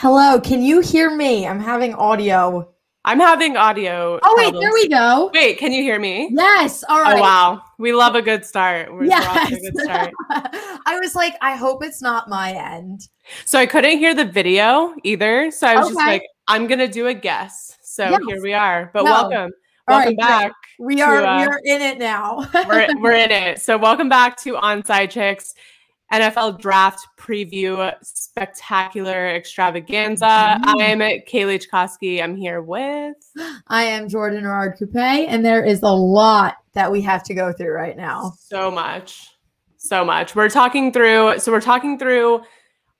Hello, can you hear me? I'm having audio. I'm having audio. Oh wait, there we go. Wait, can you hear me? Yes. All right. Oh wow, we love a good start. We're yes. Good start. I was like, I hope it's not my end. So I couldn't hear the video either. So I was okay. just like, I'm gonna do a guess. So yes. here we are. But no. welcome. All welcome right, back. We are to, uh, we are in it now. we're we're in it. So welcome back to Onside Chicks. NFL draft preview spectacular extravaganza. Mm-hmm. I am Kaylee Chkoski. I'm here with. I am Jordan Rard Coupe, and there is a lot that we have to go through right now. So much. So much. We're talking through, so we're talking through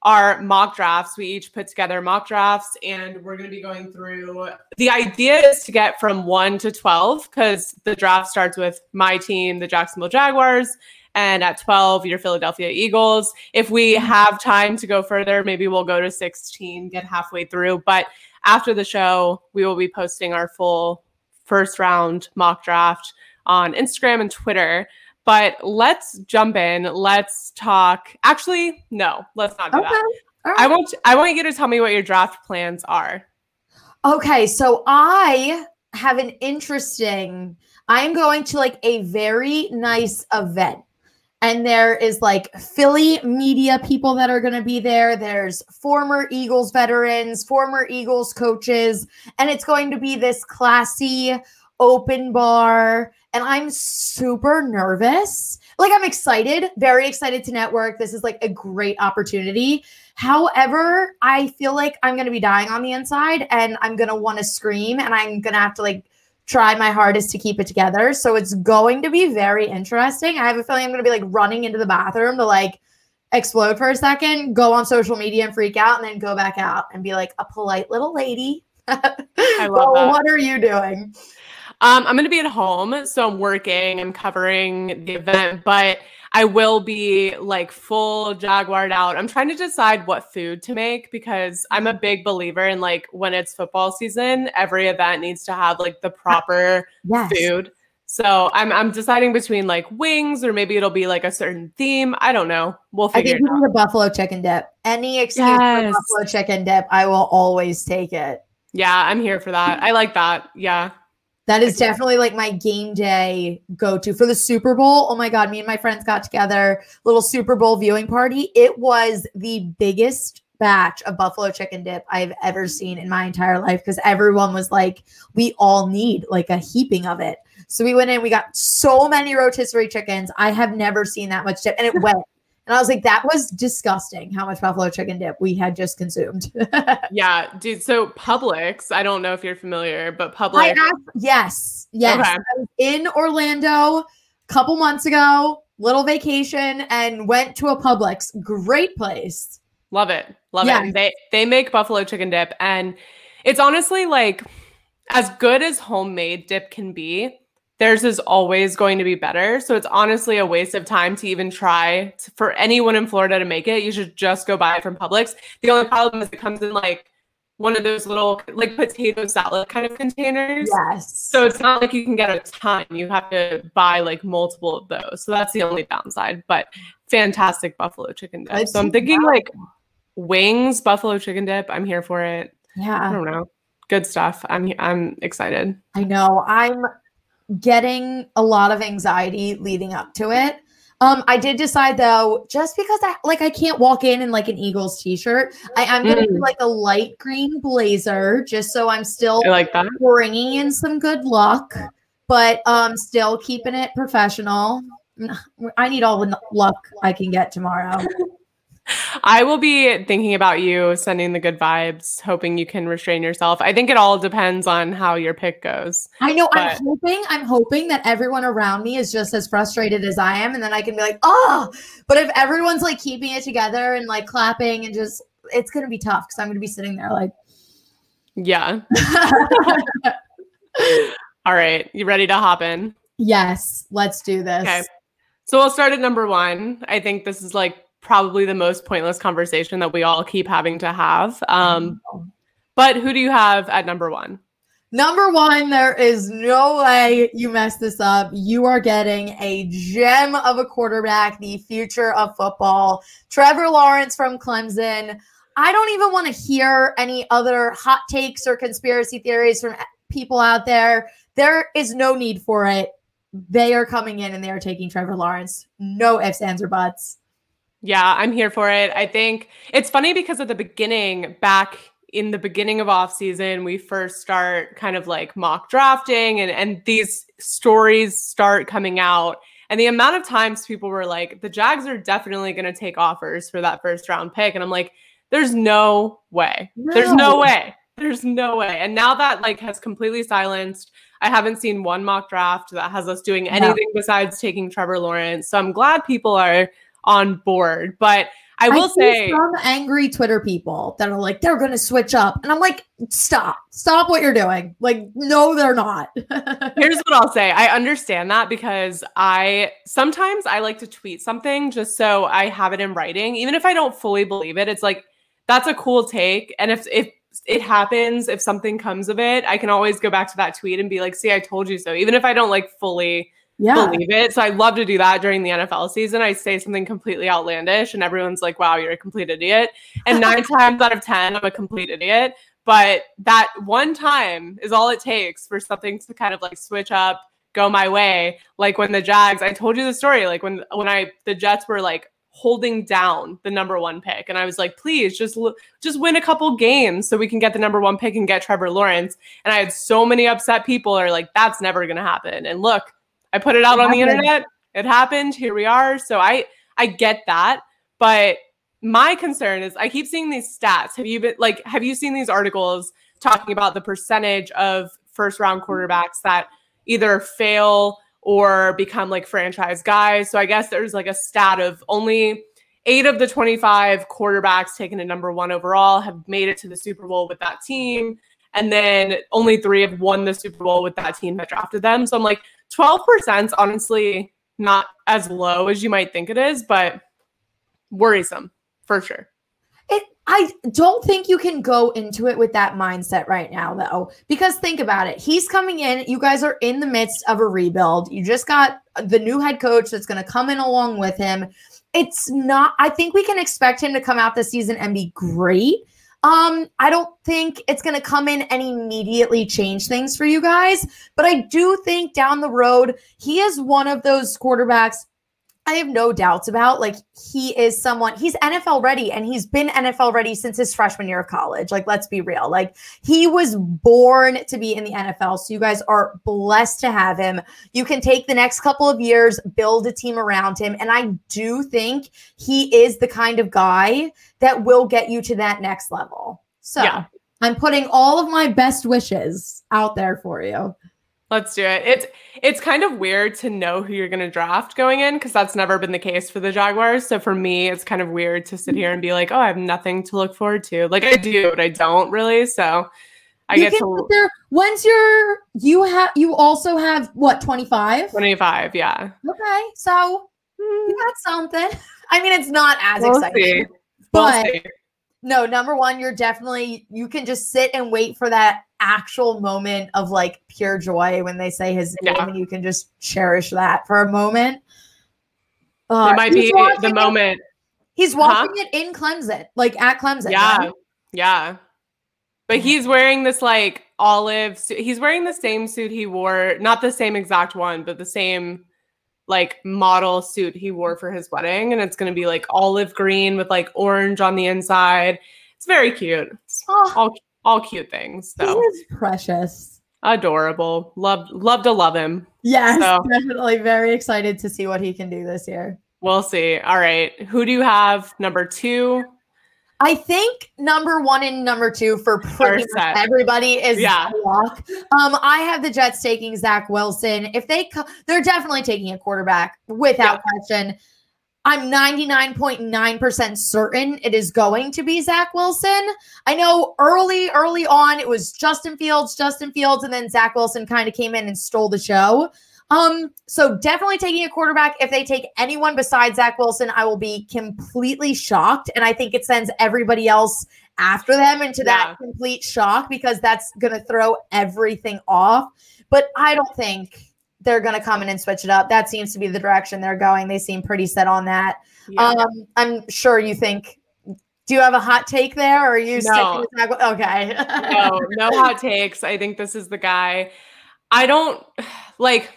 our mock drafts. We each put together mock drafts, and we're going to be going through. The idea is to get from one to 12 because the draft starts with my team, the Jacksonville Jaguars, and at 12 your Philadelphia Eagles. If we mm-hmm. have time to go further, maybe we'll go to 16, get halfway through, but after the show, we will be posting our full first round mock draft on Instagram and Twitter. But let's jump in. Let's talk. Actually, no, let's not do okay. that. Right. I want I want you to tell me what your draft plans are. Okay, so I have an interesting I am going to like a very nice event and there is like Philly media people that are going to be there. There's former Eagles veterans, former Eagles coaches, and it's going to be this classy open bar. And I'm super nervous. Like, I'm excited, very excited to network. This is like a great opportunity. However, I feel like I'm going to be dying on the inside and I'm going to want to scream and I'm going to have to like try my hardest to keep it together. So it's going to be very interesting. I have a feeling I'm going to be like running into the bathroom to like explode for a second, go on social media and freak out, and then go back out and be like a polite little lady. I love well, that. What are you doing? Um, I'm going to be at home, so I'm working. I'm covering the event, but I will be like full jaguared out. I'm trying to decide what food to make because I'm a mm-hmm. big believer in like when it's football season, every event needs to have like the proper yes. food. So I'm I'm deciding between like wings or maybe it'll be like a certain theme. I don't know. We'll figure I think it out. buffalo chicken dip. Any excuse yes. for buffalo chicken dip, I will always take it. Yeah, I'm here for that. I like that. Yeah. That is definitely like my game day go to for the Super Bowl. Oh my God, me and my friends got together, little Super Bowl viewing party. It was the biggest batch of buffalo chicken dip I've ever seen in my entire life because everyone was like, we all need like a heaping of it. So we went in, we got so many rotisserie chickens. I have never seen that much dip, and it went and I was like, that was disgusting how much buffalo chicken dip we had just consumed. yeah, dude. So Publix, I don't know if you're familiar, but Publix. yes, yes. Okay. I was in Orlando a couple months ago, little vacation, and went to a Publix. Great place. Love it. Love yeah. it. They they make buffalo chicken dip and it's honestly like as good as homemade dip can be theirs is always going to be better. So it's honestly a waste of time to even try to, for anyone in Florida to make it. You should just go buy it from Publix. The only problem is it comes in like one of those little like potato salad kind of containers. Yes. So it's not like you can get a ton. You have to buy like multiple of those. So that's the only downside. But fantastic buffalo chicken dip. so I'm thinking like wings, buffalo chicken dip. I'm here for it. Yeah. I don't know. Good stuff. I'm I'm excited. I know. I'm getting a lot of anxiety leading up to it. Um, I did decide though, just because I like I can't walk in in like an Eagles t-shirt, I am gonna mm. do like a light green blazer, just so I'm still I like that. bringing in some good luck, but um, still keeping it professional. I need all the luck I can get tomorrow. I will be thinking about you, sending the good vibes, hoping you can restrain yourself. I think it all depends on how your pick goes. I know. But- I'm hoping. I'm hoping that everyone around me is just as frustrated as I am, and then I can be like, oh. But if everyone's like keeping it together and like clapping and just, it's gonna be tough because I'm gonna be sitting there like, yeah. all right, you ready to hop in? Yes, let's do this. Okay. So we'll start at number one. I think this is like probably the most pointless conversation that we all keep having to have. Um, but who do you have at number one? Number one, there is no way you mess this up. You are getting a gem of a quarterback, the future of football. Trevor Lawrence from Clemson. I don't even want to hear any other hot takes or conspiracy theories from people out there. There is no need for it. They are coming in and they are taking Trevor Lawrence. No ifs, ands, or buts. Yeah, I'm here for it. I think it's funny because at the beginning, back in the beginning of off season, we first start kind of like mock drafting and, and these stories start coming out. And the amount of times people were like, the Jags are definitely going to take offers for that first round pick. And I'm like, there's no way. No. There's no way. There's no way. And now that like has completely silenced, I haven't seen one mock draft that has us doing anything no. besides taking Trevor Lawrence. So I'm glad people are on board. But I will I say some angry Twitter people that are like, they're gonna switch up. And I'm like, stop, stop what you're doing. Like, no, they're not. Here's what I'll say. I understand that because I sometimes I like to tweet something just so I have it in writing. Even if I don't fully believe it, it's like that's a cool take. And if if it happens, if something comes of it, I can always go back to that tweet and be like, see, I told you so. Even if I don't like fully yeah. believe it. So I love to do that during the NFL season. I say something completely outlandish and everyone's like, wow, you're a complete idiot. And nine times out of 10, I'm a complete idiot. But that one time is all it takes for something to kind of like switch up, go my way. Like when the Jags, I told you the story, like when when I the Jets were like holding down the number one pick. And I was like, please just just win a couple games so we can get the number one pick and get Trevor Lawrence. And I had so many upset people are like, that's never gonna happen. And look, I put it out it on happened. the internet. It happened. Here we are. So I I get that, but my concern is I keep seeing these stats. Have you been like have you seen these articles talking about the percentage of first round mm-hmm. quarterbacks that either fail or become like franchise guys? So I guess there's like a stat of only 8 of the 25 quarterbacks taken a number 1 overall have made it to the Super Bowl with that team and then only 3 have won the Super Bowl with that team that drafted them. So I'm like 12% is honestly not as low as you might think it is, but worrisome for sure. It, I don't think you can go into it with that mindset right now, though, because think about it. He's coming in. You guys are in the midst of a rebuild. You just got the new head coach that's going to come in along with him. It's not, I think we can expect him to come out this season and be great. Um, I don't think it's going to come in and immediately change things for you guys, but I do think down the road, he is one of those quarterbacks I have no doubts about. Like he is someone, he's NFL ready and he's been NFL ready since his freshman year of college. Like, let's be real. Like he was born to be in the NFL. So you guys are blessed to have him. You can take the next couple of years, build a team around him. And I do think he is the kind of guy that will get you to that next level. So yeah. I'm putting all of my best wishes out there for you. Let's do it. It's it's kind of weird to know who you're going to draft going in because that's never been the case for the Jaguars. So for me, it's kind of weird to sit mm-hmm. here and be like, "Oh, I have nothing to look forward to." Like I do, but I don't really. So I you get to there once you're you have you also have what 25? 25, yeah. Okay. So hmm. you got something. I mean, it's not as we'll exciting. See. But we'll no, number one, you're definitely you can just sit and wait for that actual moment of like pure joy when they say his name, yeah. and you can just cherish that for a moment. Uh, it might be the moment. It, he's watching huh? it in Clemson, like at Clemson. Yeah, right? yeah. But he's wearing this like olive. Suit. He's wearing the same suit he wore, not the same exact one, but the same like model suit he wore for his wedding, and it's gonna be like olive green with like orange on the inside. It's very cute. It's oh. all all cute things. So he is precious. Adorable. Love love to love him. Yes, so, definitely very excited to see what he can do this year. We'll see. All right. Who do you have number two? I think number one and number two for pretty much everybody is yeah. Um, I have the Jets taking Zach Wilson. If they, co- they're definitely taking a quarterback without yeah. question. I'm 99.9% certain it is going to be Zach Wilson. I know early, early on it was Justin Fields, Justin Fields, and then Zach Wilson kind of came in and stole the show. Um, so definitely taking a quarterback. If they take anyone besides Zach Wilson, I will be completely shocked. And I think it sends everybody else after them into yeah. that complete shock because that's gonna throw everything off. But I don't think they're going to come in and switch it up. That seems to be the direction they're going. They seem pretty set on that. Yeah. Um, I'm sure you think Do you have a hot take there, or are you No. sticking with okay? no, no hot takes. I think this is the guy. I don't like.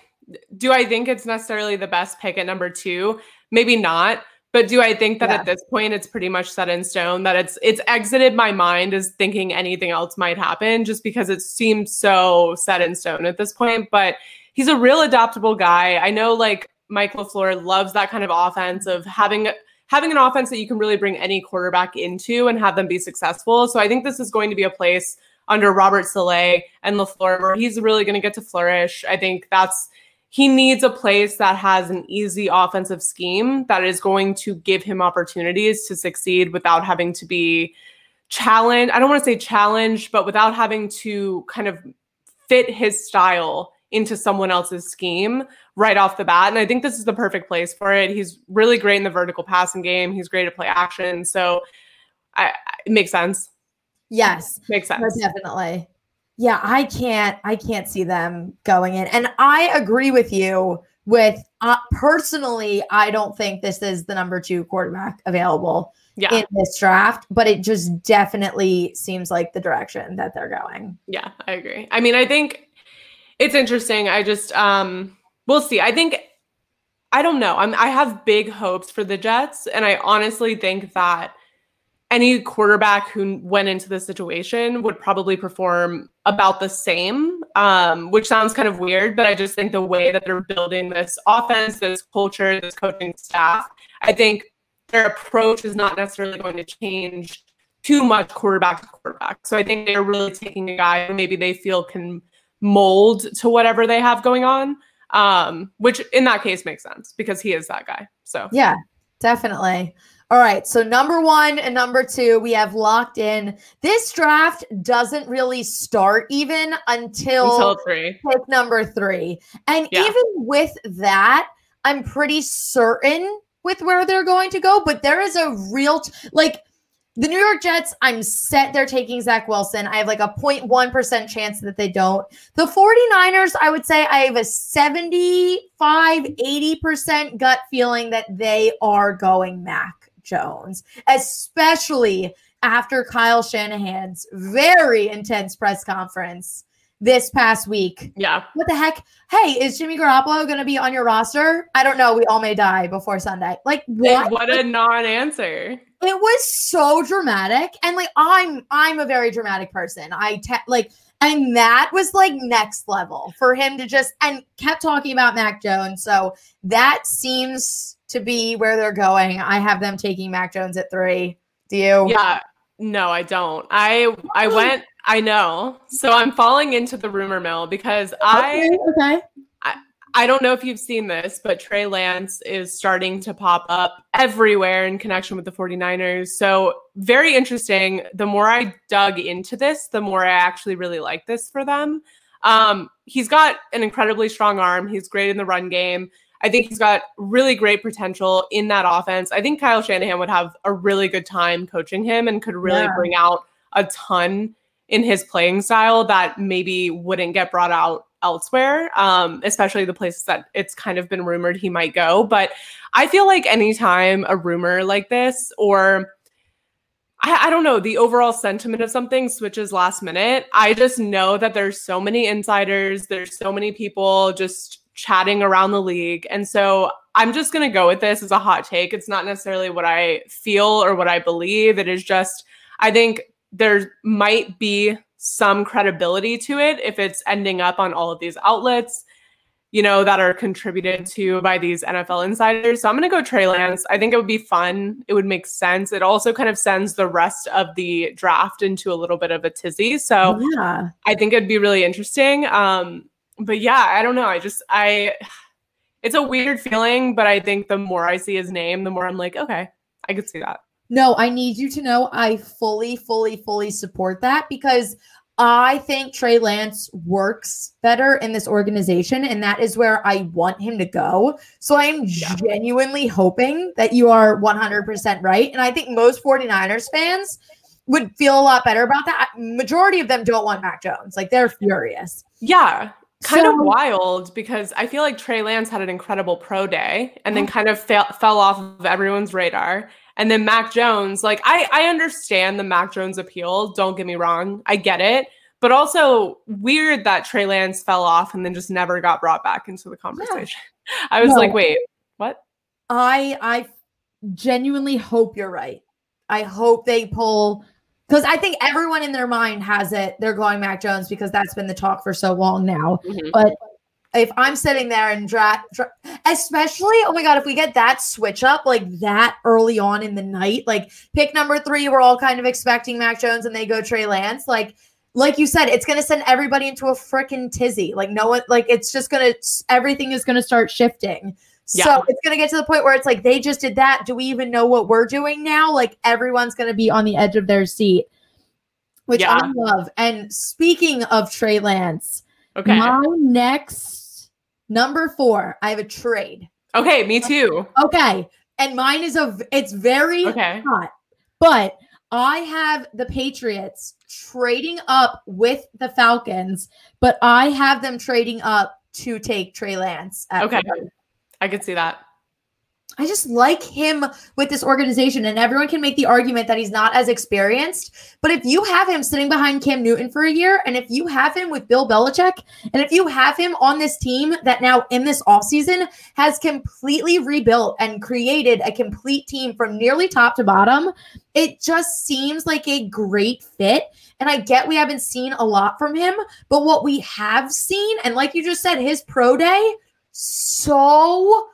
Do I think it's necessarily the best pick at number two? Maybe not. But do I think that Yeah. at this point it's pretty much set in stone that it's it's exited my mind as thinking anything else might happen just because it seems so set in stone at this point. But he's a real adaptable guy. I know like Mike LaFleur loves that kind of offense of having having an offense that you can really bring any quarterback into and have them be successful. So I think this is going to be a place under Robert Saleh and LaFleur where he's really going to get to flourish. I think that's he needs a place that has an easy offensive scheme that is going to give him opportunities to succeed without having to be challenged. I don't want to say challenged, but without having to kind of fit his style into someone else's scheme right off the bat. And I think this is the perfect place for it. He's really great in the vertical passing game. He's great to play action. So I, it makes sense. yes, Makes sense. definitely. Yeah, I can't. I can't see them going in, and I agree with you. With uh, personally, I don't think this is the number two quarterback available Yeah. in this draft, but it just definitely seems like the direction that they're going. Yeah, I agree. I mean, I think it's interesting. I just um we'll see. I think I don't know. I'm I have big hopes for the Jets and I honestly think that any quarterback who went into this situation would probably perform about the same, um, which sounds kind of weird, but I just think the way that they're building this offense, this culture, this coaching staff, I think their approach is not necessarily going to change too much quarterback to quarterback. So I think they're really taking a guy who maybe they feel can mold to whatever they have going on. Um, which in that case makes sense because he is that guy. So Yeah, definitely. All right. So number one and number two, we have locked in. This draft doesn't really start even until, until three. pick number three. And Yeah. even with that, I'm pretty certain with where they're going to go. But there is a real, t- like, the New York Jets, I'm set they're taking Zach Wilson. I have like a 0.1% chance that they don't. The 49ers, I would say I have a 75, 80% gut feeling that they are going Mac Jones, especially after Kyle Shanahan's very intense press conference this past week. Yeah. What the heck? Hey, is Jimmy Garoppolo going to be on your roster? I don't know. We all may die before Sunday. Like what? What a non-answer. It was so dramatic and like i'm i'm a very dramatic person i te- like and that was like next level for him to just and kept talking about mac jones so that seems to be where they're going i have them taking mac jones at three do you Yeah. No, I don't. I I hmm. went I know. So I'm falling into the rumor mill because I okay, okay. I don't know if you've seen this, but Trey Lance is starting to pop up everywhere in connection with the 49ers. So, very interesting. The more I dug into this, the more I actually really like this for them. Um, he's got an incredibly strong arm. He's great in the run game. I think he's got really great potential in that offense. I think Kyle Shanahan would have a really good time coaching him and could really Yeah. bring out a ton in his playing style that maybe wouldn't get brought out elsewhere, um, especially the places that it's kind of been rumored he might go. But I feel like anytime a rumor like this or I, I don't know, the overall sentiment of something switches last minute. I just know that there's so many insiders, there's so many people just chatting around the league. And so I'm just going to go with this as a hot take. It's not necessarily what I feel or what I believe. It is just, I think there might be some credibility to it if it's ending up on all of these outlets, you know, that are contributed to by these NFL insiders. So I'm going to go Trey Lance. I think it would be fun. It would make sense. It also kind of sends the rest of the draft into a little bit of a tizzy. So yeah I think it'd be really interesting. Um, but yeah, I don't know. I just I it's a weird feeling, but I think the more I see his name, the more I'm like, okay, I could see that. No, I need you to know I fully, fully, fully support that because I think Trey Lance works better in this organization, and that is where I want him to go. So I am Yeah. genuinely hoping that you are 100% right. And I think most 49ers fans would feel a lot better about that. Majority of them don't want Mac Jones. Like they're furious. Yeah. Kind So- of wild because I feel like Trey Lance had an incredible pro day and then kind of fell, fell off of everyone's radar. And then Mac Jones, like I, I understand the Mac Jones appeal. Don't get me wrong. I get it. But also weird that Trey Lance fell off and then just never got brought back into the conversation. Yeah. I was no. like, wait, what? I I genuinely hope you're right. I hope they pull because I think everyone in their mind has it. They're going Mac Jones because that's been the talk for so long now. Mm-hmm. But if I'm sitting there and draft, dra- especially, oh my God, if we get that switch up like that early on in the night, like pick number three, we're all kind of expecting Mac Jones and they go Trey Lance. Like, like you said, it's going to send everybody into a freaking tizzy. Like, no one, like, it's just going to, everything is going to start shifting. Yeah. So it's going to get to the point where it's like, they just did that. Do we even know what we're doing now? Like, everyone's going to be on the edge of their seat, which yeah. I love. And speaking of Trey Lance, okay. my next number four, I have a trade. Okay, me too. Okay. And mine is a, it's very okay. hot, but I have the Patriots trading up with the Falcons, but I have them trading up to take Trey Lance. okay. I could see that. I just like him with this organization, and everyone can make the argument that he's not as experienced. But if you have him sitting behind Cam Newton for a year, and if you have him with Bill Belichick, and if you have him on this team that now in this offseason has completely rebuilt and created a complete team from nearly top to bottom, it just seems like a great fit. And I get we haven't seen a lot from him, but what we have seen, and like you just said, his pro day, so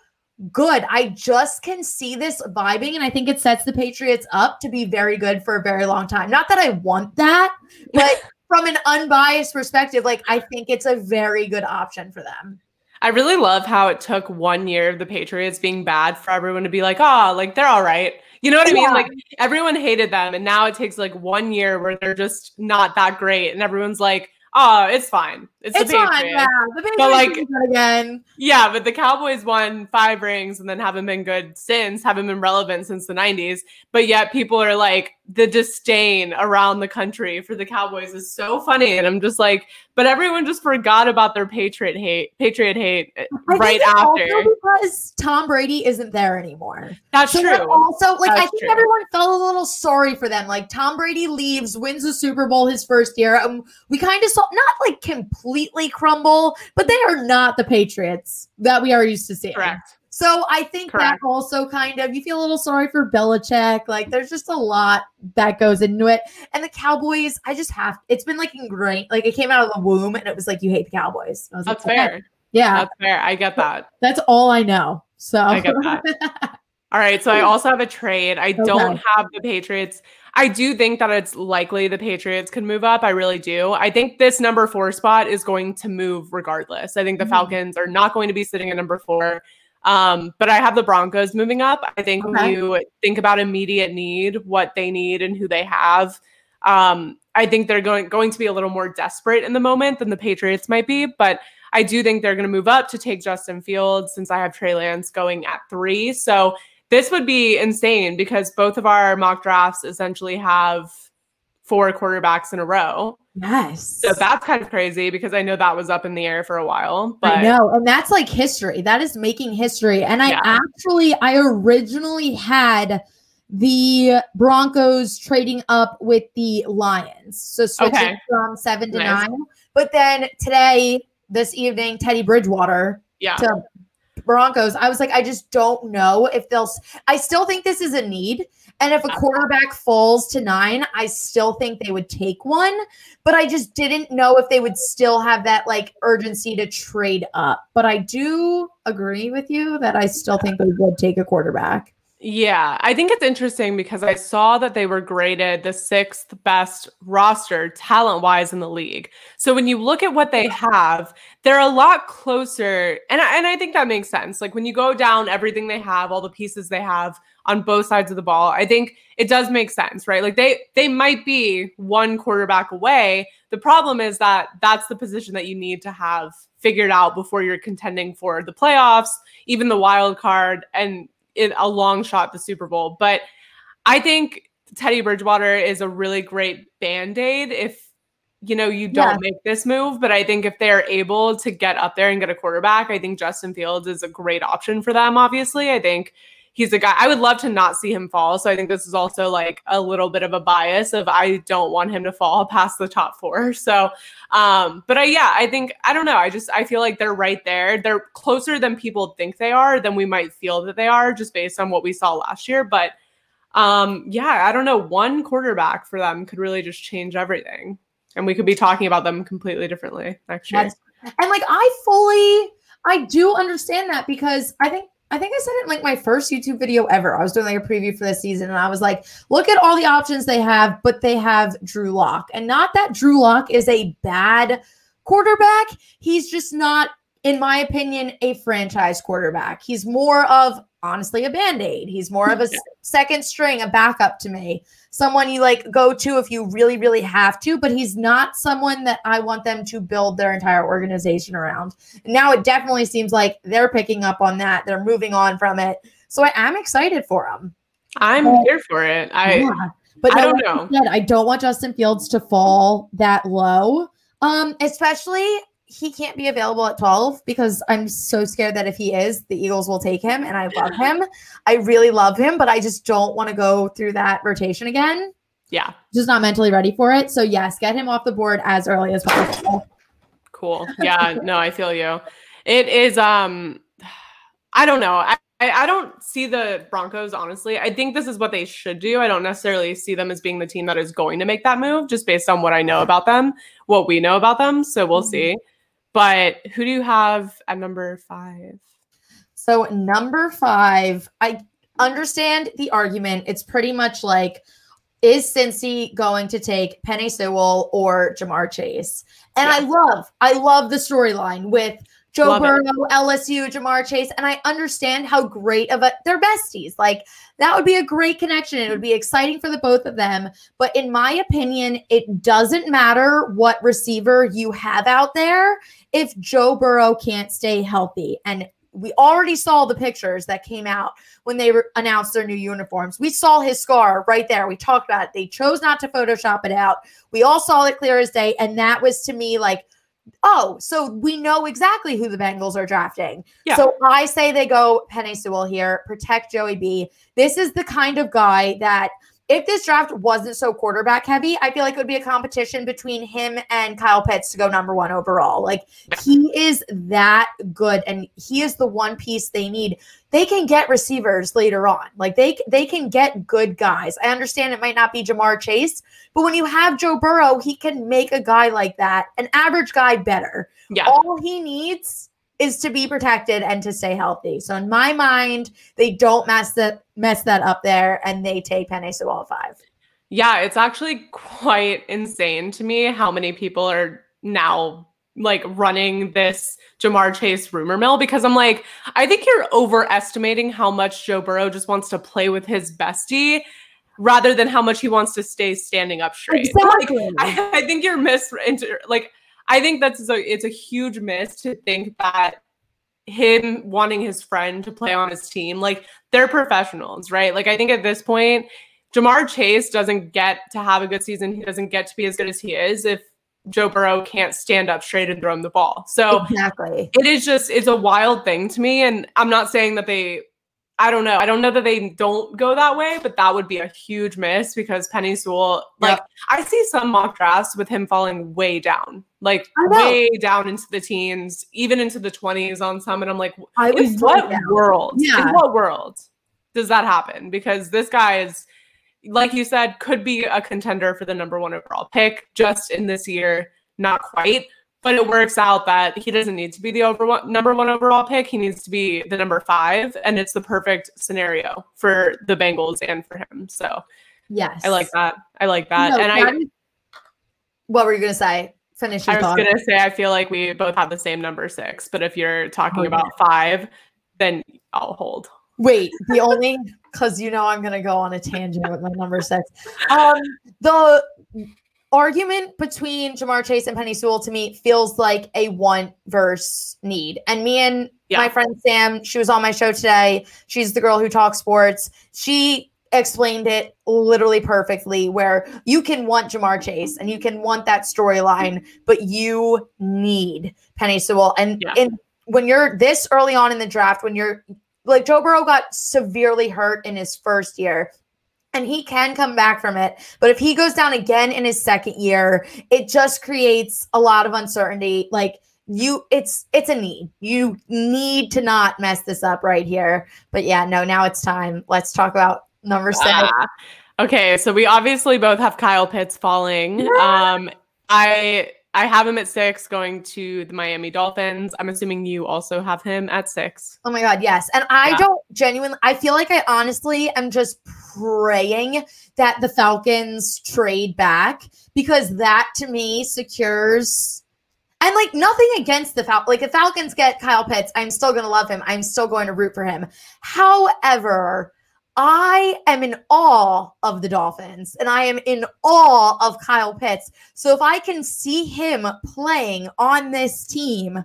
good. I just can see this vibing, and I think it sets the Patriots up to be very good for a very long time. Not that I want that, but from an unbiased perspective, like I think it's a very good option for them. I really love how it took one year of the Patriots being bad for everyone to be like, oh, like they're all right. You know what I mean? Like everyone hated them. And now it takes like one year where they're just not that great. And everyone's like, oh, it's fine. It's, it's the Patriots. Yeah. The Patriots but like again. Yeah, but the Cowboys won five rings and then haven't been good since, haven't been relevant since the 90s. But yet people are like, the disdain around the country for the Cowboys is so funny. And I'm just like, but everyone just forgot about their Patriot hate, Patriot hate uh, I right after. because Tom Brady isn't there anymore. That's so true. Also, like That's I think true. everyone felt a little sorry for them. Like Tom Brady leaves, wins the Super Bowl his first year. Um, we kind of saw not like completely crumble, but they are not the Patriots that we are used to seeing. Correct. So I think Correct. that also kind of you feel a little sorry for Belichick. Like there's just a lot that goes into it. And the Cowboys, I just have it's been like ingrained. Like it came out of the womb and it was like you hate the Cowboys. That's like, fair. Okay. Yeah. That's fair. I get that. That's all I know. So I get that. all right. So I also have a trade. I okay. don't have the Patriots. I do think that it's likely the Patriots could move up. I really do. I think this number four spot is going to move regardless. I think the mm-hmm. Falcons are not going to be sitting at number four. Um, but I have the Broncos moving up. I think okay. when you think about immediate need, what they need and who they have, um, I think they're going going to be a little more desperate in the moment than the Patriots might be. But I do think they're going to move up to take Justin Fields since I have Trey Lance going at three. So this would be insane because both of our mock drafts essentially have four quarterbacks in a row. Yes. So that's kind of crazy because I know that was up in the air for a while. But I know, and that's like history. That is making history. And I yeah. actually, I originally had the Broncos trading up with the Lions. So switching okay. from seven to nice. nine. But then today, this evening, Teddy Bridgewater yeah. to Broncos. I was like, I just don't know if they'll. I still think this is a need. And if a quarterback falls to nine, I still think they would take one. But I just didn't know if they would still have that like urgency to trade up. But I do agree with you that I still think they would take a quarterback. Yeah, I think it's interesting because I saw that they were graded the sixth best roster talent wise in the league. So when you look at what they have, they're a lot closer. And I, and I think that makes sense. Like when you go down everything they have, all the pieces they have on both sides of the ball, I think it does make sense, right? Like they they might be one quarterback away. The problem is that that's the position that you need to have figured out before you're contending for the playoffs, even the wild card and in a long shot the Super Bowl. But I think Teddy Bridgewater is a really great band-aid if you know you don't yeah. make this move. But I think if they're able to get up there and get a quarterback, I think Justin Fields is a great option for them. Obviously, I think he's a guy I would love to not see him fall. So I think this is also like a little bit of a bias of I don't want him to fall past the top four. So, um, but I, yeah, I think, I don't know. I just, I feel like they're right there. They're closer than people think they are, than we might feel that they are just based on what we saw last year. But, um, yeah, I don't know. One quarterback for them could really just change everything. And we could be talking about them completely differently next year. That's- and like I fully I do understand that because I think I think I said it in like my first YouTube video ever. I was doing like a preview for this season and I was like, look at all the options they have, but they have Drew Lock. And not that Drew Lock is a bad quarterback. He's just not, in my opinion, a franchise quarterback. He's more of honestly a band-aid. He's more of a Yeah. second string, a backup to me. Someone you like go to if you really, really have to, but he's not someone that I want them to build their entire organization around. Now it definitely seems like they're picking up on that. They're moving on from it. So I am excited for them. I'm Well, here for it. I, yeah. But I no, don't know. said, I don't want Justin Fields to fall that low. Um, especially he can't be available at 12 because I'm so scared that if he is, the Eagles will take him. And I love him. I really love him, but I just don't want to go through that rotation again. yeah, Just not mentally ready for it. So yes, get him off the board as early as possible. cool. Yeah, no, I feel you. It is, um, I don't know. I, I don't see the Broncos, honestly. I think this is what they should do. I don't necessarily see them as being the team that is going to make that move just based on what I know about them, what we know about them. So we'll Mhm. see. But who do you have at number five? So number five, I understand the argument. It's pretty much like, is Cincy going to take Penei Sewell or Ja'Marr Chase? And I love, I love the storyline with Joe Love it. Burrow, LSU, Ja'Marr Chase, and I understand how great of a they're besties. Like that would be a great connection. It would be exciting for the both of them. But in my opinion, it doesn't matter what receiver you have out there if Joe Burrow can't stay healthy. And we already saw the pictures that came out when they re- announced their new uniforms. We saw his scar right there. We talked about it. They chose not to Photoshop it out. We all saw it clear as day. And that was to me like, oh, so we know exactly who the Bengals are drafting. Yeah. So I say they go Penei Sewell here, protect Joey B. This is the kind of guy that if this draft wasn't so quarterback heavy, I feel like it would be a competition between him and Kyle Pitts to go number one overall. Like he is that good, and he is the one piece they need. They can get receivers later on. Like they they can get good guys. I understand it might not be Ja'Marr Chase, but when you have Joe Burrow, he can make a guy like that, an average guy, better. Yeah. All he needs is to be protected and to stay healthy. So in my mind, they don't mess that mess that up there, and they take Penei Sewell at five. Yeah, it's actually quite insane to me how many people are now like running this Ja'Marr Chase rumor mill because I'm like, I think you're overestimating how much Joe Burrow just wants to play with his bestie rather than how much he wants to stay standing up straight. Like, I, I think you're mis like I think that's a it's a huge miss to think that him wanting his friend to play on his team, like they're professionals, right? Like I think at this point, Ja'Marr Chase doesn't get to have a good season. He doesn't get to be as good as he is if Joe Burrow can't stand up straight and throw him the ball. So exactly. it is just it's a wild thing to me. And I'm not saying that they I don't know. I don't know that they don't go that way, but that would be a huge miss because Penei Sewell, like Yep. I see some mock drafts with him falling way down, like way down into the teens, even into the 20s on some. And I'm like, I in what down. world? Yeah. In what world does that happen? Because this guy is, like you said, could be a contender for the number one overall pick just in this year. Not quite, but it works out that he doesn't need to be the over one, number one overall pick. He needs to be the number five, and it's the perfect scenario for the Bengals and for him. So Yes. I like that. I like that. No, and I, that is- what were you gonna say? Finish I was thought. gonna say I feel like we both have the same number six, but if you're talking Oh, about five, then I'll hold. Wait, the only because you know I'm gonna go on a tangent with my number six. Um, the argument between Ja'Marr Chase and Penei Sewell to me feels like a want verse need. And me and Yeah. my friend Sam, she was on my show today. She's the girl who talks sports. She explained it literally perfectly where you can want Ja'Marr Chase and you can want that storyline, but you need Penei Sewell. And Yeah. in when you're this early on in the draft, when you're like Joe Burrow got severely hurt in his first year and he can come back from it. But if he goes down again in his second year, it just creates a lot of uncertainty. Like you it's it's a need. You need to not mess this up right here. But yeah, no, now it's time. Let's talk about number 7. Ah. Okay, so we obviously both have Kyle Pitts falling. Um I I have him at six going to the Miami Dolphins. I'm assuming you also have him at six. Oh my God, yes. And I yeah. don't genuinely, I feel like I honestly am just praying that the Falcons trade back because that to me secures. And like nothing against the Falcons. Like if Falcons get Kyle Pitts, I'm still going to love him. I'm still going to root for him. However, I am in awe of the Dolphins and I am in awe of Kyle Pitts. So if I can see him playing on this team,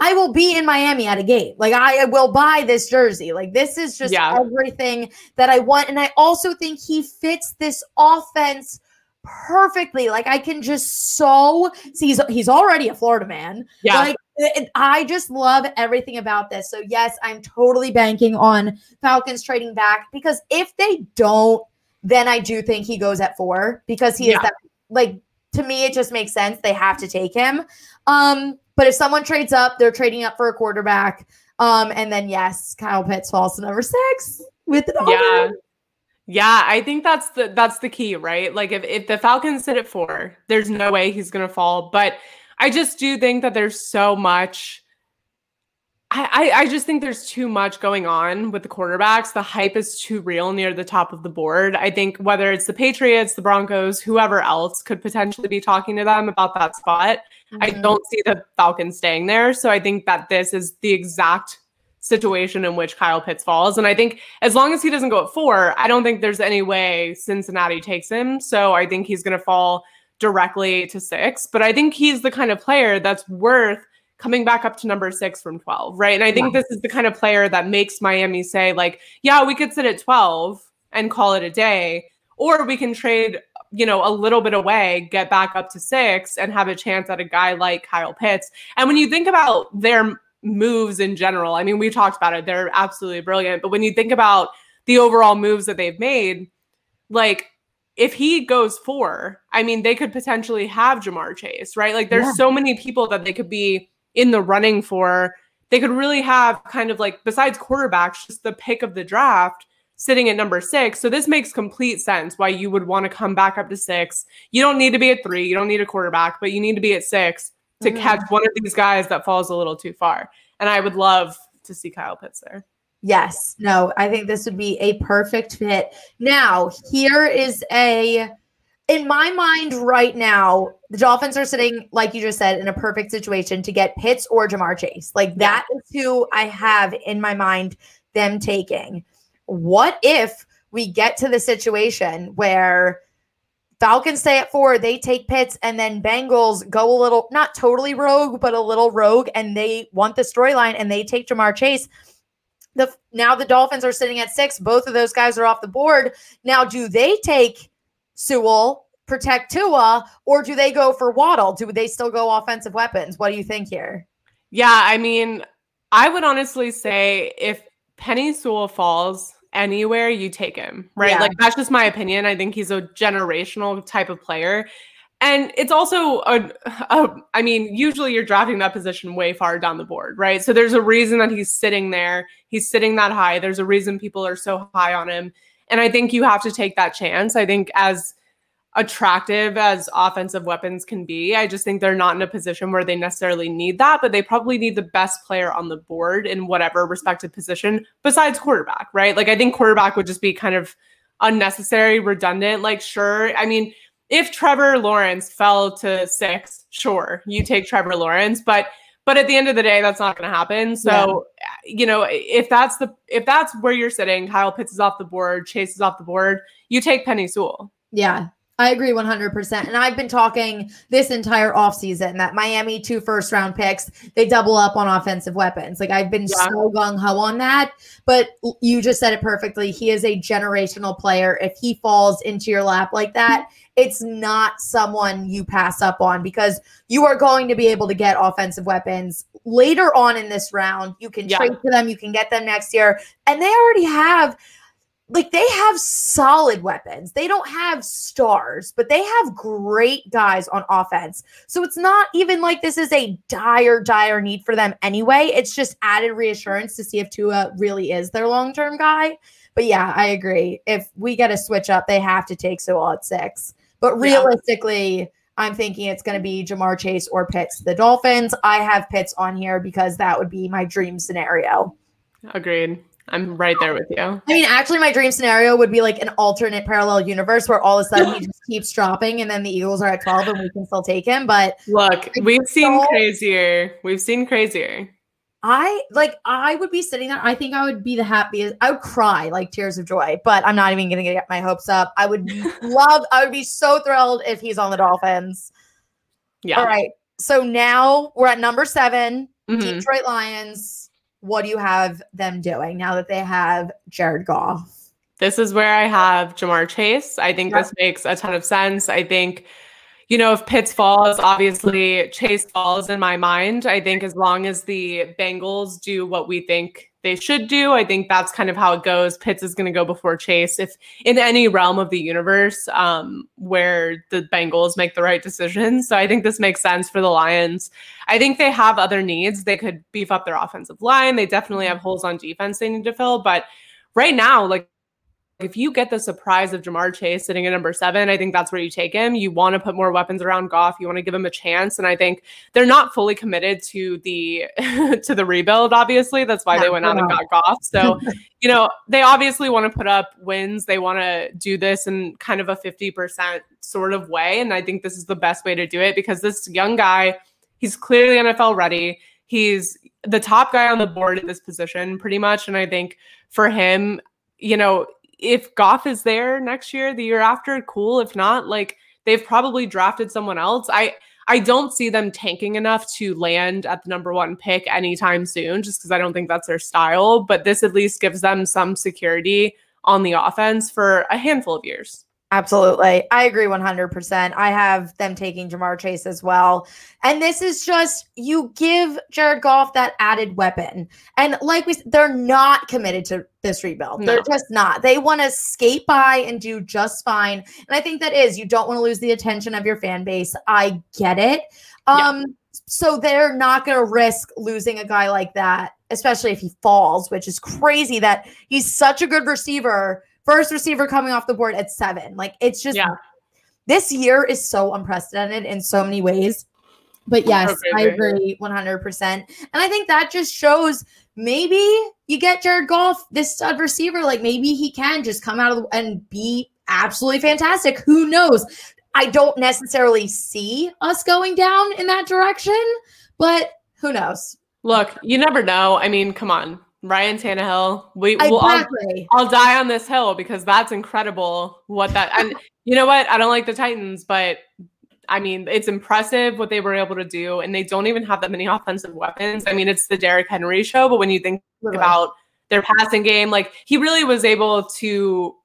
I will be in Miami at a game. Like I will buy this jersey. Like this is just yeah. everything that I want. And I also think he fits this offense perfectly. Like I can just so see he's he's already a Florida man. Yeah. Like I just love everything about this. So yes, I'm totally banking on Falcons trading back because if they don't, then I do think he goes at four because he yeah. is that like to me it just makes sense. They have to take him. Um, but if someone trades up, they're trading up for a quarterback. Um, and then yes, Kyle Pitts falls to number six with the Dolphins. Yeah. Yeah, I think that's the that's the key, right? Like if, if the Falcons sit at four, there's no way he's gonna fall. But I just do think that there's so much. I, I just think there's too much going on with the quarterbacks. The hype is too real near the top of the board. I think whether it's the Patriots, the Broncos, whoever else could potentially be talking to them about that spot. Mm-hmm. I don't see the Falcons staying there. So I think that this is the exact situation in which Kyle Pitts falls. And I think as long as he doesn't go at four, I don't think there's any way Cincinnati takes him. So I think he's going to fall directly to six, but I think he's the kind of player that's worth coming back up to number six from 12, right? And I think this is the kind of player that makes Miami say, like, yeah, we could sit at 12 and call it a day, or we can trade, you know, a little bit away, get back up to six, and have a chance at a guy like Kyle Pitts. And when you think about their moves in general, I mean, we talked about it, they're absolutely brilliant. But when you think about the overall moves that they've made, like if he goes four, I mean, they could potentially have Ja'Marr Chase, right? Like, there's yeah. so many people that they could be in the running for. They could really have kind of like, besides quarterbacks, just the pick of the draft sitting at number six. So this makes complete sense why you would want to come back up to six. You don't need to be at three, you don't need a quarterback, but you need to be at six to mm-hmm. catch one of these guys that falls a little too far. And I would love to see Kyle Pitts there. Yes. No, I think this would be a perfect fit. Now, here is a in my mind right now, the Dolphins are sitting, like you just said, in a perfect situation to get Pitts or Ja'Marr Chase. Like that is who I have in my mind them taking. What if we get to the situation where Falcons stay at four, they take Pitts, and then Bengals go a little, not totally rogue, but a little rogue, and they want the storyline and they take Ja'Marr Chase the now the Dolphins are sitting at six. Both of those guys are off the board. Now, do they take Sewell, protect Tua, or do they go for Waddle? Do they still go offensive weapons? What do you think here? Yeah, I mean, I would honestly say if Penei Sewell falls anywhere, you take him, right? Yeah. Like that's just my opinion. I think he's a generational type of player. And it's also a, a, I mean, usually you're drafting that position way far down the board, right? So there's a reason that he's sitting there. He's sitting that high. There's a reason people are so high on him. And I think you have to take that chance. I think as attractive as offensive weapons can be, I just think they're not in a position where they necessarily need that, but they probably need the best player on the board in whatever respective position besides quarterback, right? Like I think quarterback would just be kind of unnecessary, redundant. Like, sure. I mean, if Trevor Lawrence fell to six, sure, you take Trevor Lawrence, but but at the end of the day, that's not going to happen. So, yeah. you know, if that's the if that's where you're sitting, Kyle Pitts is off the board, Chase is off the board, you take Penei Sewell. Yeah. I agree 100%. And I've been talking this entire offseason that Miami, two first round picks, they double up on offensive weapons. Like I've been yeah. so gung ho on that. But you just said it perfectly. He is a generational player. If he falls into your lap like that, it's not someone you pass up on because you are going to be able to get offensive weapons later on in this round. You can yeah. trade for them, you can get them next year. And they already have like they have solid weapons. They don't have stars, but they have great guys on offense. So it's not even like this is a dire, dire need for them anyway. It's just added reassurance to see if Tua really is their long term guy. But yeah, I agree. If we get a switch up, they have to take Sewell at six. But realistically, yeah. I'm thinking it's going to be Ja'Marr Chase or Pitts. The Dolphins, I have Pitts on here because that would be my dream scenario. Agreed. I'm right there with you. I mean, actually, my dream scenario would be like an alternate parallel universe where all of a sudden he just keeps dropping and then the Eagles are at 12 and we can still take him. But look, we've seen so, crazier. We've seen crazier. I like, I would be sitting there. I think I would be the happiest. I would cry like tears of joy, but I'm not even going to get my hopes up. I would love, I would be so thrilled if he's on the Dolphins. Yeah. All right. So now we're at number 7 mm-hmm. Detroit Lions what do you have them doing now that they have Jared Goff? This is where I have Ja'Marr Chase. I think yep. this makes a ton of sense. I think, you know, if Pitts falls, obviously Chase falls in my mind. I think as long as the Bengals do what we think they should do. I think that's kind of how it goes. Pitts is going to go before Chase. If in any realm of the universe um, where the Bengals make the right decisions. So I think this makes sense for the Lions. I think they have other needs. They could beef up their offensive line. They definitely have holes on defense they need to fill. But right now, like if you get the surprise of Ja'Marr Chase sitting at number seven, I think that's where you take him. You want to put more weapons around Goff. You want to give him a chance, and I think they're not fully committed to the to the rebuild. Obviously, that's why they went out and got Goff. So, you know, they obviously want to put up wins. They want to do this in kind of a fifty percent sort of way, and I think this is the best way to do it because this young guy, he's clearly NFL ready. He's the top guy on the board at this position, pretty much, and I think for him, you know if Goff is there next year, the year after, cool. If not, like they've probably drafted someone else. I I don't see them tanking enough to land at the number one pick anytime soon, just because I don't think that's their style. But this at least gives them some security on the offense for a handful of years. Absolutely. I agree 100%. I have them taking Ja'Marr Chase as well. And this is just, you give Jared Goff that added weapon. And like we they're not committed to this rebuild. No. They're just not. They want to skate by and do just fine. And I think that is, you don't want to lose the attention of your fan base. I get it. Um, yeah. So they're not going to risk losing a guy like that, especially if he falls, which is crazy that he's such a good receiver first receiver coming off the board at seven. Like it's just yeah. this year is so unprecedented in so many ways. But yes, okay, I agree 100%. And I think that just shows maybe you get Jared Goff, this stud receiver, like maybe he can just come out of the, and be absolutely fantastic. Who knows? I don't necessarily see us going down in that direction, but who knows? Look, you never know. I mean, come on. Ryan Tannehill. We will exactly. I'll, I'll, die on this hill because that's incredible. What that and you know what? I don't like the Titans, but I mean it's impressive what they were able to do, and they don't even have that many offensive weapons. I mean, it's the Derrick Henry show, but when you think Literally. about their passing game, like he really was able to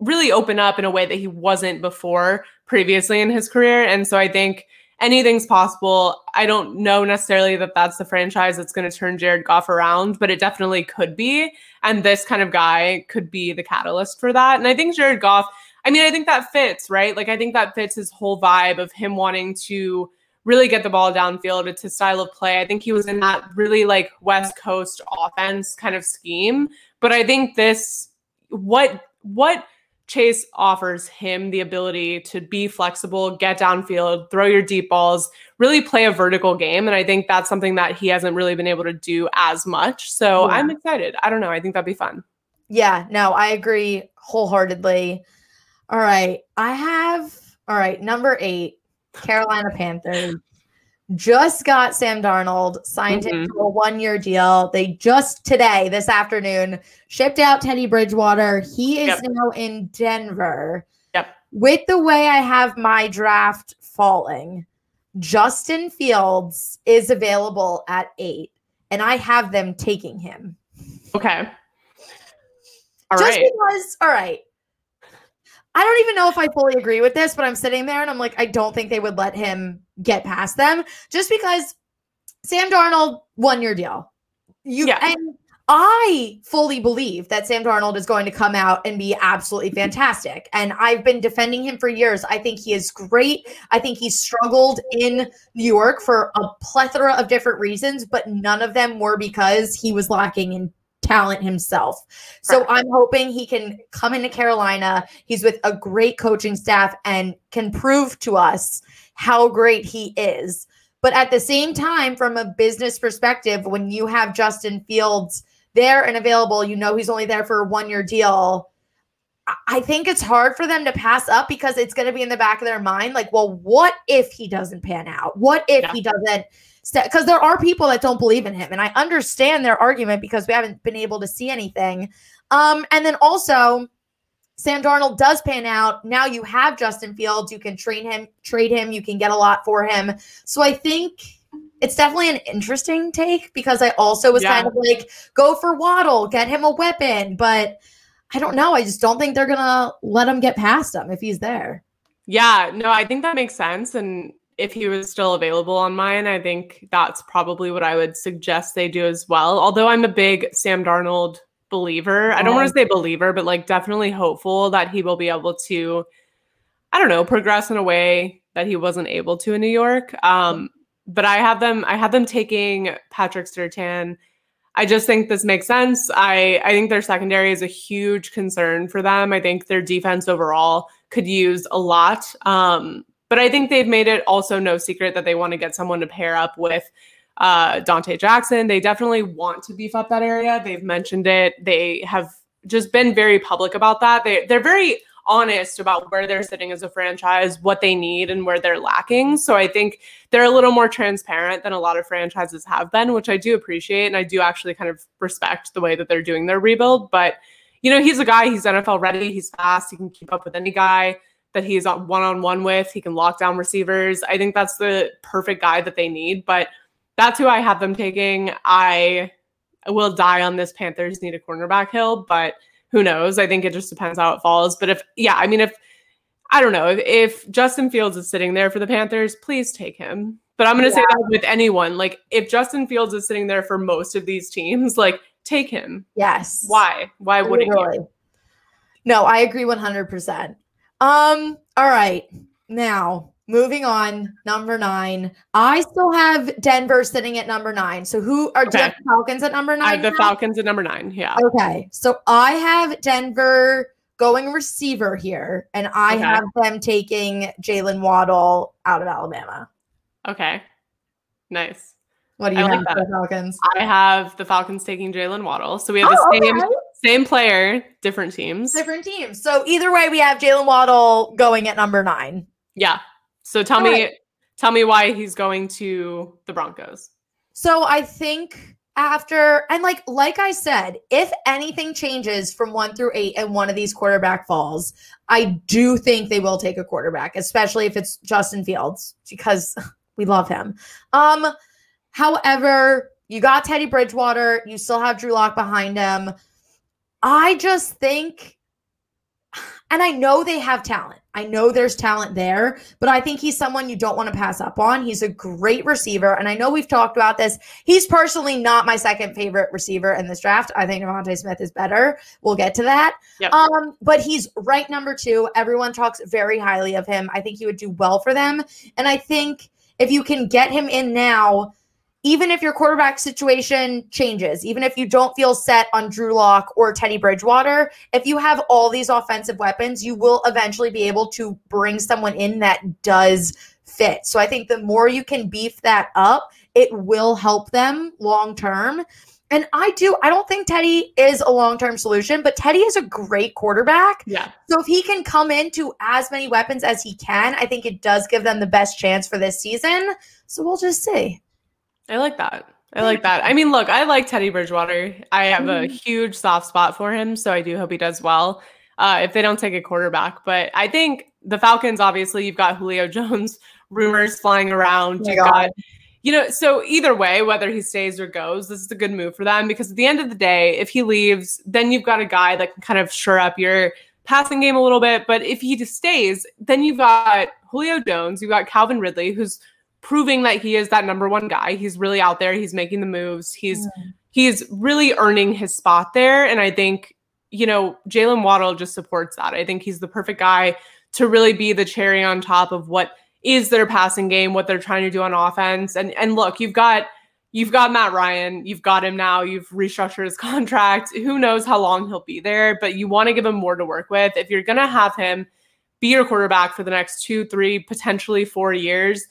really open up in a way that he wasn't before previously in his career, and so I think anything's possible. I don't know necessarily that that's the franchise that's going to turn Jared Goff around, but it definitely could be. And this kind of guy could be the catalyst for that. And I think Jared Goff, I mean, I think that fits, right? Like, I think that fits his whole vibe of him wanting to really get the ball downfield. It's his style of play. I think he was in that really like West Coast offense kind of scheme. But I think this, what, what, Chase offers him the ability to be flexible, get downfield, throw your deep balls, really play a vertical game. And I think that's something that he hasn't really been able to do as much. So yeah. I'm excited. I don't know. I think that'd be fun. Yeah, no, I agree wholeheartedly. All right. I have, all right, number eight, Carolina Panthers just got Sam Darnold signed mm-hmm. him to a one year deal. They just today, this afternoon, shipped out Teddy Bridgewater. He is yep. now in Denver. Yep. with the way I have my draft falling, Justin Fields is available at eight, and I have them taking him. Okay. All Just right. because, all right. I don't even know if I fully agree with this, but I'm sitting there and I'm like, I don't think they would let him get past them just because Sam Darnold won your deal. You Yeah. and I fully believe that Sam Darnold is going to come out and be absolutely fantastic. And I've been defending him for years. I think he is great. I think he struggled in New York for a plethora of different reasons, but none of them were because he was lacking in talent himself. So I'm hoping he can come into Carolina. He's with a great coaching staff and can prove to us how great he is. But at the same time, from a business perspective, when you have Justin Fields there and available, you know he's only there for a one year deal. I- think it's hard for them to pass up because it's going to be in the back of their mind like, well, what if he doesn't pan out? What if Yeah. he doesn't? Because there are people that don't believe in him, and I understand their argument because we haven't been able to see anything. Um, and then also, Sam Darnold does pan out. Now you have Justin Fields. You can train him, trade him. You can get a lot for him. So I think it's definitely an interesting take because I also was Yeah. kind of like, go for Waddle, get him a weapon. But I don't know. I just don't think they're gonna let him get past him if he's there. Yeah, no, I think that makes sense. And if he was still available on mine, I think that's probably what I would suggest they do as well. Although I'm a big Sam Darnold believer. I don't want to say believer, but like definitely hopeful that he will be able to, I don't know, progress in a way that he wasn't able to in New York. Um, but I have them, I have them taking Patrick Surtain. I just think this makes sense. I I think their secondary is a huge concern for them. I think their defense overall could use a lot. Um, but I think they've made it also no secret that they want to get someone to pair up with uh, Donte Jackson. They definitely want to beef up that area. They've mentioned it. They have just been very public about that. They they're very honest about where they're sitting as a franchise, what they need, and where they're lacking. So I think they're a little more transparent than a lot of franchises have been, which I do appreciate, and I do actually kind of respect the way that they're doing their rebuild. But you know, he's a guy. He's NFL ready. He's fast. He can keep up with any guy that he's on one on one with. He can lock down receivers. I think that's the perfect guy that they need. But that's who I have them taking. I will die on this Panthers need a cornerback hill, but who knows? I think it just depends how it falls. But if, yeah, I mean, if, I don't know, if, if Justin Fields is sitting there for the Panthers, please take him. But I'm going to say that with anyone. Like, if Justin Fields is sitting there for most of these teams, like, take him. Yes. Why? Why wouldn't you? No, I agree 100%. Um, all right. Now, moving on, number nine. I still have Denver sitting at number nine. So who are Okay. the Falcons at number nine? I have the now? Falcons at number nine. Yeah. Okay. So I have Denver going receiver here, and I Okay. have them taking Jaylen Waddle out of Alabama. Okay. Nice. What do you I like have the Falcons? I have the Falcons taking Jaylen Waddle. So we have Oh, the same okay. Same player, different teams. Different teams. So either way, we have Jaylen Waddle going at number nine. Yeah. So tell All me right. tell me why he's going to the Broncos. So I think after and like like I said, if anything changes from 1 through 8 and one of these quarterback falls, I do think they will take a quarterback, especially if it's Justin Fields because we love him. Um however, you got Teddy Bridgewater, you still have Drew Lock behind him. I just think and I know they have talent. I know there's talent there, but I think he's someone you don't want to pass up on. He's a great receiver. And I know we've talked about this. He's personally not my second favorite receiver in this draft. I think DeVonta Smith is better. We'll get to that. Yep. Um, but he's right number two. Everyone talks very highly of him. I think he would do well for them. And I think if you can get him in now, even if your quarterback situation changes, even if you don't feel set on Drew Lock or Teddy Bridgewater, if you have all these offensive weapons, you will eventually be able to bring someone in that does fit. So I think the more you can beef that up, it will help them long term. And I do, I don't think Teddy is a long term solution, but Teddy is a great quarterback. Yeah. So if he can come into as many weapons as he can, I think it does give them the best chance for this season. So we'll just see. I like that. I like that. I mean, look, I like Teddy Bridgewater. I have a Mhm. huge soft spot for him, so I do hope he does well. Uh, if they don't take a quarterback, but I think the Falcons, obviously, you've got Julio Jones rumors flying around. Oh you've got, you know, so either way, whether he stays or goes, this is a good move for them because at the end of the day, if he leaves, then you've got a guy that can kind of shore up your passing game a little bit. But if he just stays, then you've got Julio Jones, you've got Calvin Ridley, who's proving that he is that number one guy. He's really out there. He's making the moves. He's Mm. he's really earning his spot there. And I think, you know, Jaylen Waddle just supports that. I think he's the perfect guy to really be the cherry on top of what is their passing game, what they're trying to do on offense. And and look, you've got you've got Matt Ryan, you've got him now, you've restructured his contract. Who knows how long he'll be there, but you want to give him more to work with. If you're gonna have him be your quarterback for the next two, three, potentially four years,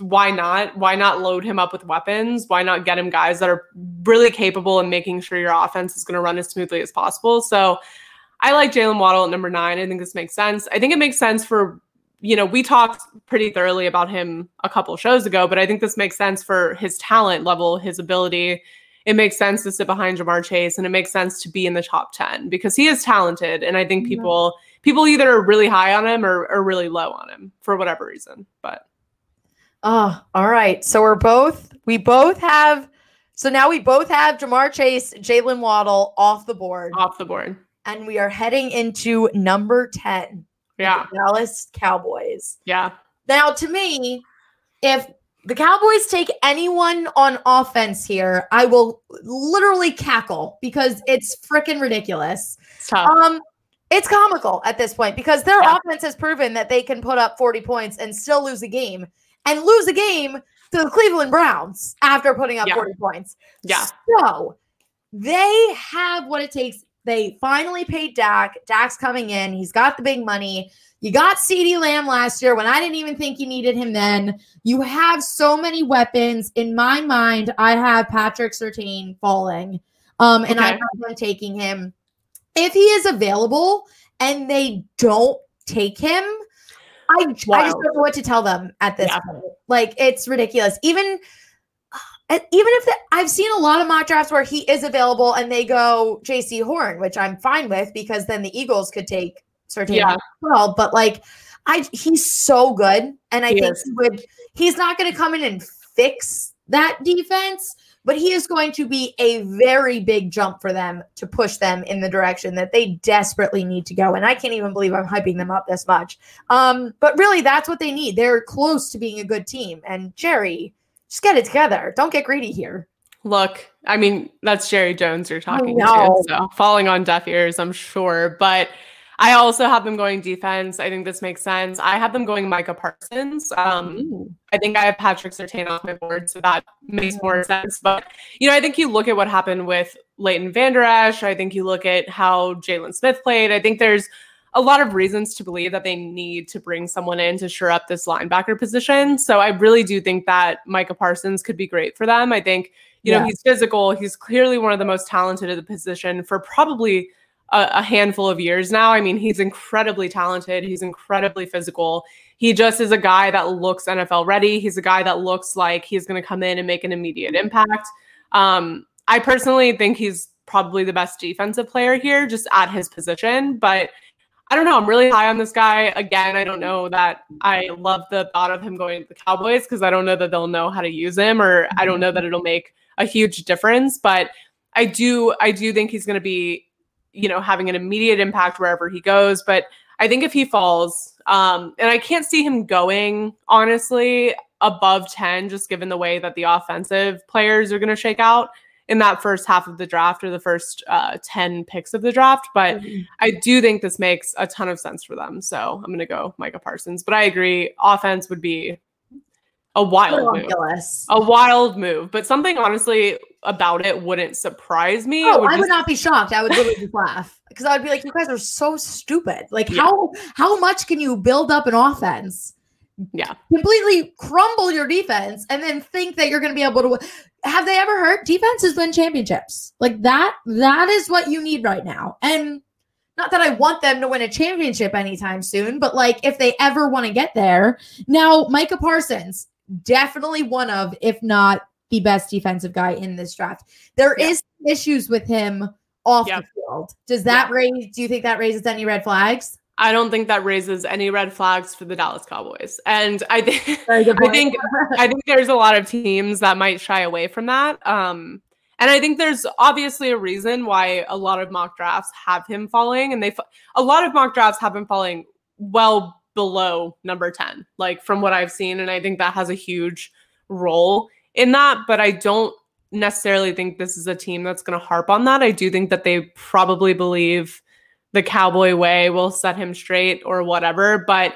why not? Why not load him up with weapons? Why not get him guys that are really capable and making sure your offense is going to run as smoothly as possible? So I like Jaylen Waddle at number nine. I think this makes sense. I think it makes sense for, you know, we talked pretty thoroughly about him a couple shows ago, but I think this makes sense for his talent level, his ability. It makes sense to sit behind Ja'Marr Chase and it makes sense to be in the top 10 because he is talented. And I think people people either are really high on him or, or really low on him for whatever reason. But Oh, all right. So we're both we both have so now we both have Ja'Marr Chase, Jaylen Waddle off the board, off the board. and we are heading into number 10. the Yeah. Dallas Cowboys. Yeah. Now, to me, if the Cowboys take anyone on offense here, I will literally cackle because it's freaking ridiculous. It's. Um, it's comical at this point because their Yeah. offense has proven that they can put up 40 points and still lose a game and lose a game to the Cleveland Browns after putting up Yeah. 40 points. Yeah. So they have what it takes. They finally paid Dak. Dak's coming in. He's got the big money. You got CeeDee Lamb last year when I didn't even think you needed him then. You have so many weapons. In my mind, I have Patrick Surtain falling. Um, and Okay. them taking him. If he is available and they don't take him, I, I just don't know what to tell them at this Yeah. point. Like it's ridiculous. Even uh, even if the, I've seen a lot of mock drafts where he is available and they go Jaycee Horn, which I'm fine with because then the Eagles could take Surtain Yeah. as well. But like, I he's so good, and I He think is. he would. He's not going to come in and fix that defense, but he is going to be a very big jump for them to push them in the direction that they desperately need to go. And I can't even believe I'm hyping them up this much. Um, but really, that's what they need. They're close to being a good team. And Jerry, just get it together. Don't get greedy here. Look, I mean, that's Jerry Jones you're talking to. So falling on deaf ears, I'm sure. But I also have them going defense. I think this makes sense. I have them going Micah Parsons. Um, I think I have Patrick Surtain off my board, so that makes more sense. But you know, I think you look at what happened with Leighton Vander Esch. I think you look at how Jaylon Smith played. I think there's a lot of reasons to believe that they need to bring someone in to shore up this linebacker position. So I really do think that Micah Parsons could be great for them. I think you know he's physical. He's clearly one of the most talented at the position for probably a, a handful of years now. I mean, he's incredibly talented. He's incredibly physical. He just is a guy that looks NFL ready. He's a guy that looks like he's going to come in and make an immediate impact. Um, I personally think he's probably the best defensive player here, just at his position. But I don't know. I'm really high on this guy. Again, I don't know that I love the thought of him going to the Cowboys because I don't know that they'll know how to use him, or I don't know that it'll make a huge difference. But I do, I do think he's going to be, you know, having an immediate impact wherever he goes. But I think if he falls, um, and I can't see him going honestly above 10, just given the way that the offensive players are going to shake out in that first half of the draft or the first uh, 10 picks of the draft. But I do think this makes a ton of sense for them. So I'm going to go Micah Parsons. But I agree, offense would be a wild move. A wild move. But something honestly about it wouldn't surprise me. Oh, would I would just- not be shocked. I would literally just laugh because I would be like, "You guys are so stupid! Like, Yeah. how how much can you build up an offense? Yeah. completely crumble your defense, and then think that you're going to be able to? Have they ever heard defenses win championships? Like that. That is what you need right now. And not that I want them to win a championship anytime soon, but like if they ever want to get there, now Micah Parsons definitely one of, if not the best defensive guy in this draft. There Yeah. is issues with him off Yeah. the field. Does that raise? Do you think that raises any red flags? I don't think that raises any red flags for the Dallas Cowboys. And I think I think I think there's a lot of teams that might shy away from that. Um and I think there's obviously a reason why a lot of mock drafts have him falling and they a lot of mock drafts have him falling well below number 10 like from what I've seen and I think that has a huge role in that, but I don't necessarily think this is a team that's going to harp on that. I do think that they probably believe the cowboy way will set him straight or whatever, but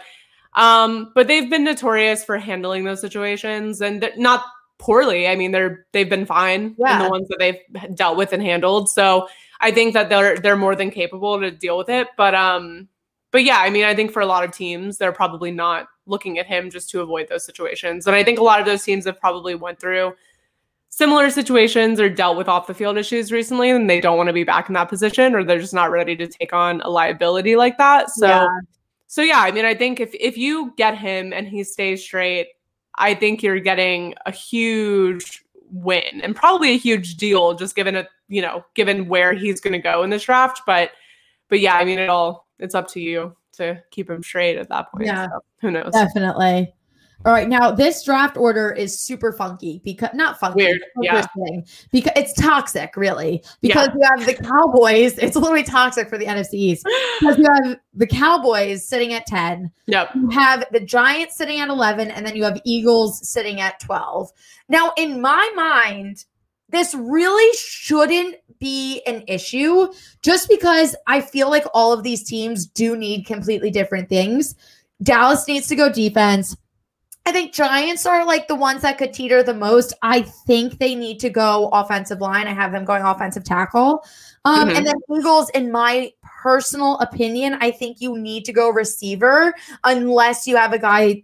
um but they've been notorious for handling those situations and not poorly. I mean, they're they've been fine yeah. in the ones that they've dealt with and handled. So I think that they're they're more than capable to deal with it. But um, but yeah, I mean, I think for a lot of teams, they're probably not looking at him just to avoid those situations. And I think a lot of those teams have probably went through similar situations or dealt with off the field issues recently and they don't want to be back in that position or they're just not ready to take on a liability like that. So yeah. so yeah, I mean I think if if you get him and he stays straight, I think you're getting a huge win and probably a huge deal just given a you know, given where he's going to go in this draft, but but yeah, I mean it all it's up to you to keep him straight at that point. Yeah. So who knows? Definitely. All right, now this draft order is super funky because not funky, weird, yeah. because it's toxic, really. Because yeah. you have the Cowboys, it's literally toxic for the NFC East. Because you have the Cowboys sitting at ten, yep. You have the Giants sitting at eleven, and then you have Eagles sitting at twelve. Now, in my mind, this really shouldn't be an issue, just because I feel like all of these teams do need completely different things. Dallas needs to go defense. I think Giants are like the ones that could teeter the most. I think they need to go offensive line. I have them going offensive tackle. Um, mm-hmm. And then Eagles, in my personal opinion, I think you need to go receiver unless you have a guy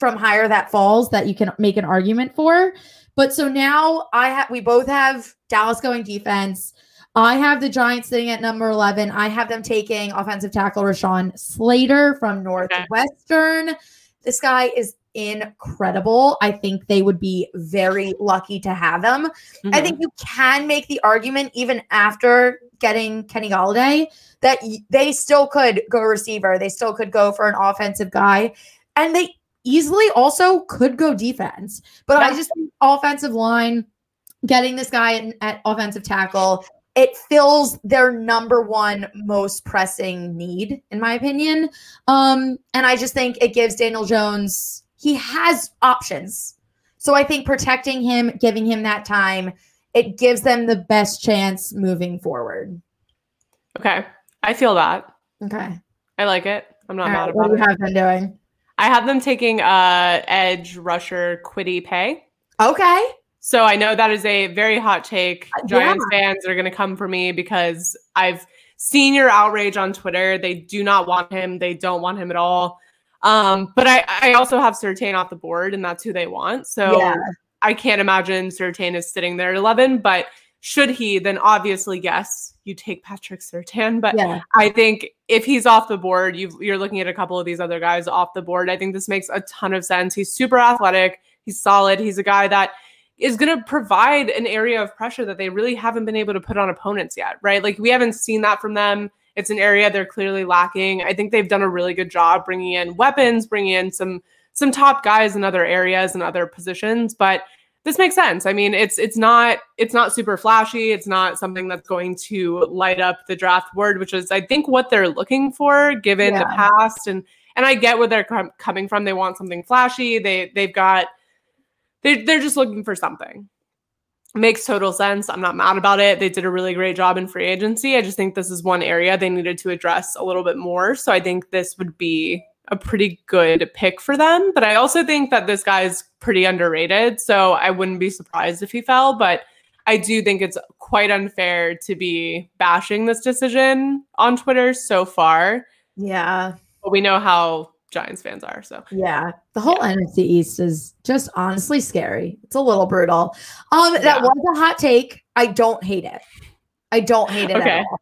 from higher that falls that you can make an argument for. But so now I have we both have Dallas going defense. I have the Giants sitting at number 11. I have them taking offensive tackle Rashawn Slater from Northwestern. Okay. This guy is incredible. I think they would be very lucky to have him. Mm-hmm. I think you can make the argument even after getting Kenny Golladay that they still could go receiver. They still could go for an offensive guy. And they easily also could go defense. But I just think offensive line, getting this guy in, at offensive tackle, it fills their number one most pressing need, in my opinion. Um, and I just think it gives Daniel Jones, he has options. So I think protecting him, giving him that time, it gives them the best chance moving forward. Okay. I feel that. Okay. I like it. I'm not All mad right, about what do you have been doing? I have them taking uh edge rusher Kwity Paye. Okay. So I know that is a very hot take. Uh, Giants yeah. fans are going to come for me because I've seen your outrage on Twitter. They do not want him. They don't want him at all. Um, but I, I also have Surtain off the board, and that's who they want. So yeah. I can't imagine Surtain is sitting there at 11. But should he, then obviously, yes, you take Patrick Surtain. But yeah. I think if he's off the board, you you're looking at a couple of these other guys off the board. I think this makes a ton of sense. He's super athletic. He's solid. He's a guy that – is going to provide an area of pressure that they really haven't been able to put on opponents yet, right? Like we haven't seen that from them. It's an area they're clearly lacking. I think they've done a really good job bringing in weapons, bringing in some some top guys in other areas and other positions, but this makes sense. I mean, it's it's not it's not super flashy. It's not something that's going to light up the draft board, which is I think what they're looking for given yeah. the past and and I get where they're com- coming from. They want something flashy. They they've got they they're just looking for something. Makes total sense. I'm not mad about it. They did a really great job in free agency. I just think this is one area they needed to address a little bit more. So I think this would be a pretty good pick for them. But I also think that this guy is pretty underrated. So I wouldn't be surprised if he fell. But I do think it's quite unfair to be bashing this decision on Twitter so far. Yeah. But we know how Giants fans are. So yeah, the whole yeah. NFC East is just honestly scary. It's a little brutal. Um, that yeah. was a hot take. I don't hate it. I don't hate it okay. at all.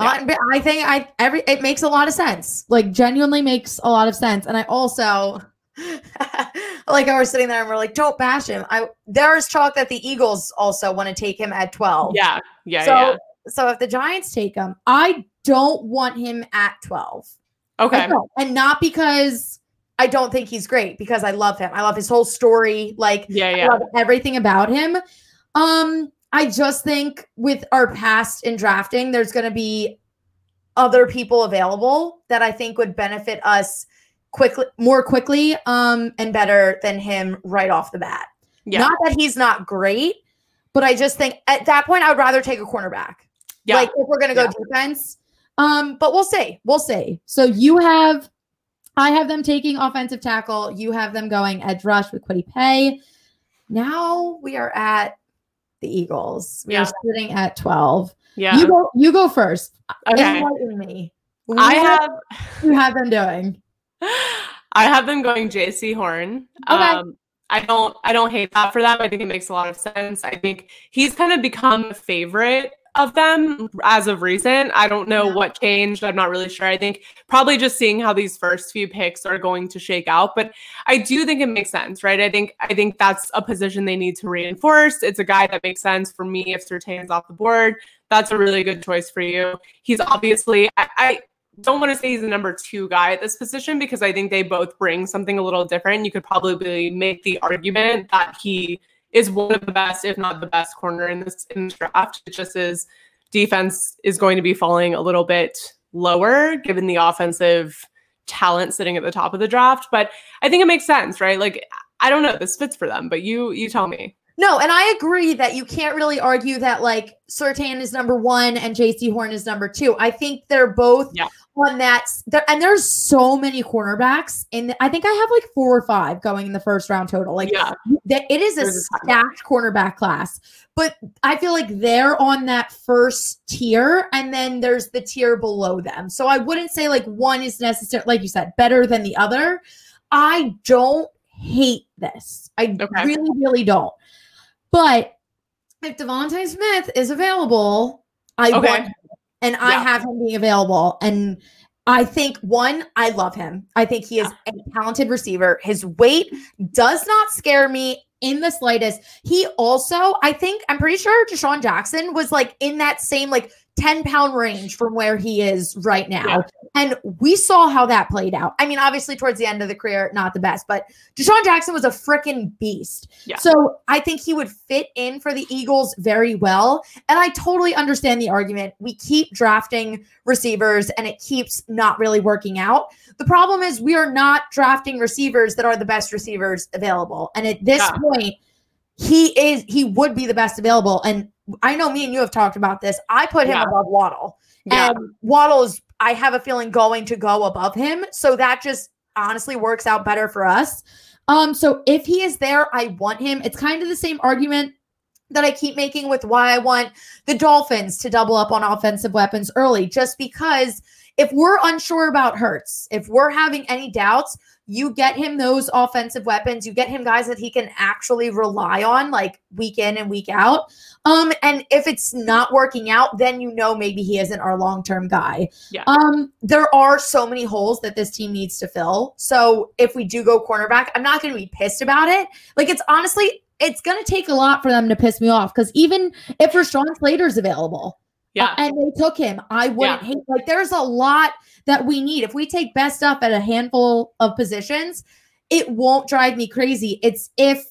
Yeah. I think I every it makes a lot of sense. Like genuinely makes a lot of sense. And I also like I was sitting there and we're like, don't bash him. I there's talk that the Eagles also want to take him at 12. Yeah. Yeah. So yeah. so if the Giants take him, I don't want him at 12. Okay. And not because I don't think he's great, because I love him. I love his whole story. Like, yeah, yeah. I love everything about him. Um, I just think with our past in drafting, there's going to be other people available that I think would benefit us quickly, more quickly, um, and better than him right off the bat. Yeah. Not that he's not great, but I just think at that point I would rather take a cornerback. Yeah. Like if we're gonna go yeah. defense. Um, but we'll see. We'll see. So you have I have them taking offensive tackle. You have them going edge rush with Kwity Paye. Now we are at the Eagles. We yeah. are sitting at 12. Yeah. You go you go first. Okay. Enlighten me. What I have you have them doing. I have them going Jaycee Horn. Okay. Um, I don't I don't hate that for them. I think it makes a lot of sense. I think he's kind of become a favorite of them as of recent. I don't know yeah. what changed. I'm not really sure. I think probably just seeing how these first few picks are going to shake out, but I do think it makes sense, right? I think I think that's a position they need to reinforce. It's a guy that makes sense for me if Surtain's off the board. That's a really good choice for you. He's obviously I, I don't want to say he's the number two guy at this position because I think they both bring something a little different. You could probably make the argument that he is one of the best, if not the best, corner in this in this draft. It just is defense is going to be falling a little bit lower given the offensive talent sitting at the top of the draft. But I think it makes sense, right? Like I don't know, this fits for them, but you you tell me. No, and I agree that you can't really argue that like Surtain is number one and Jaycee Horn is number two. I think they're both yeah. on that. And there's so many cornerbacks, and I think I have like four or five going in the first round total. Like, yeah. it is a stacked cornerback class. But I feel like they're on that first tier, and then there's the tier below them. So I wouldn't say like one is necessary, like you said, better than the other. I don't hate this. I okay. really, really don't. But if DeVonta Smith is available, I okay. want him, and yeah. I have him being available. And I think one, I love him. I think he is yeah. a talented receiver. His weight does not scare me in the slightest. He also, I think, I'm pretty sure DeSean Jackson was like in that same like 10 pound range from where he is right now. Yeah. And we saw how that played out. I mean, obviously, towards the end of the career, not the best, but DeSean Jackson was a freaking beast. Yeah. So I think he would fit in for the Eagles very well. And I totally understand the argument. We keep drafting receivers and it keeps not really working out. The problem is, we are not drafting receivers that are the best receivers available. And at this yeah. point, he is he would be the best available. And I know me and you have talked about this. I put him yeah. above Waddle. Yeah. And Waddle is, I have a feeling, going to go above him. So that just honestly works out better for us. Um, so if he is there, I want him. It's kind of the same argument that I keep making with why I want the Dolphins to double up on offensive weapons early, just because if we're unsure about Hurts, if we're having any doubts, you get him those offensive weapons. You get him guys that he can actually rely on, like week in and week out. Um, and if it's not working out, then you know maybe he isn't our long term guy. Yeah. Um, there are so many holes that this team needs to fill. So if we do go cornerback, I'm not going to be pissed about it. Like it's honestly, it's going to take a lot for them to piss me off because even if Rashawn Slater's available, yeah, and they took him, I wouldn't yeah. hate. Like there's a lot that we need. If we take best stuff at a handful of positions, it won't drive me crazy. It's if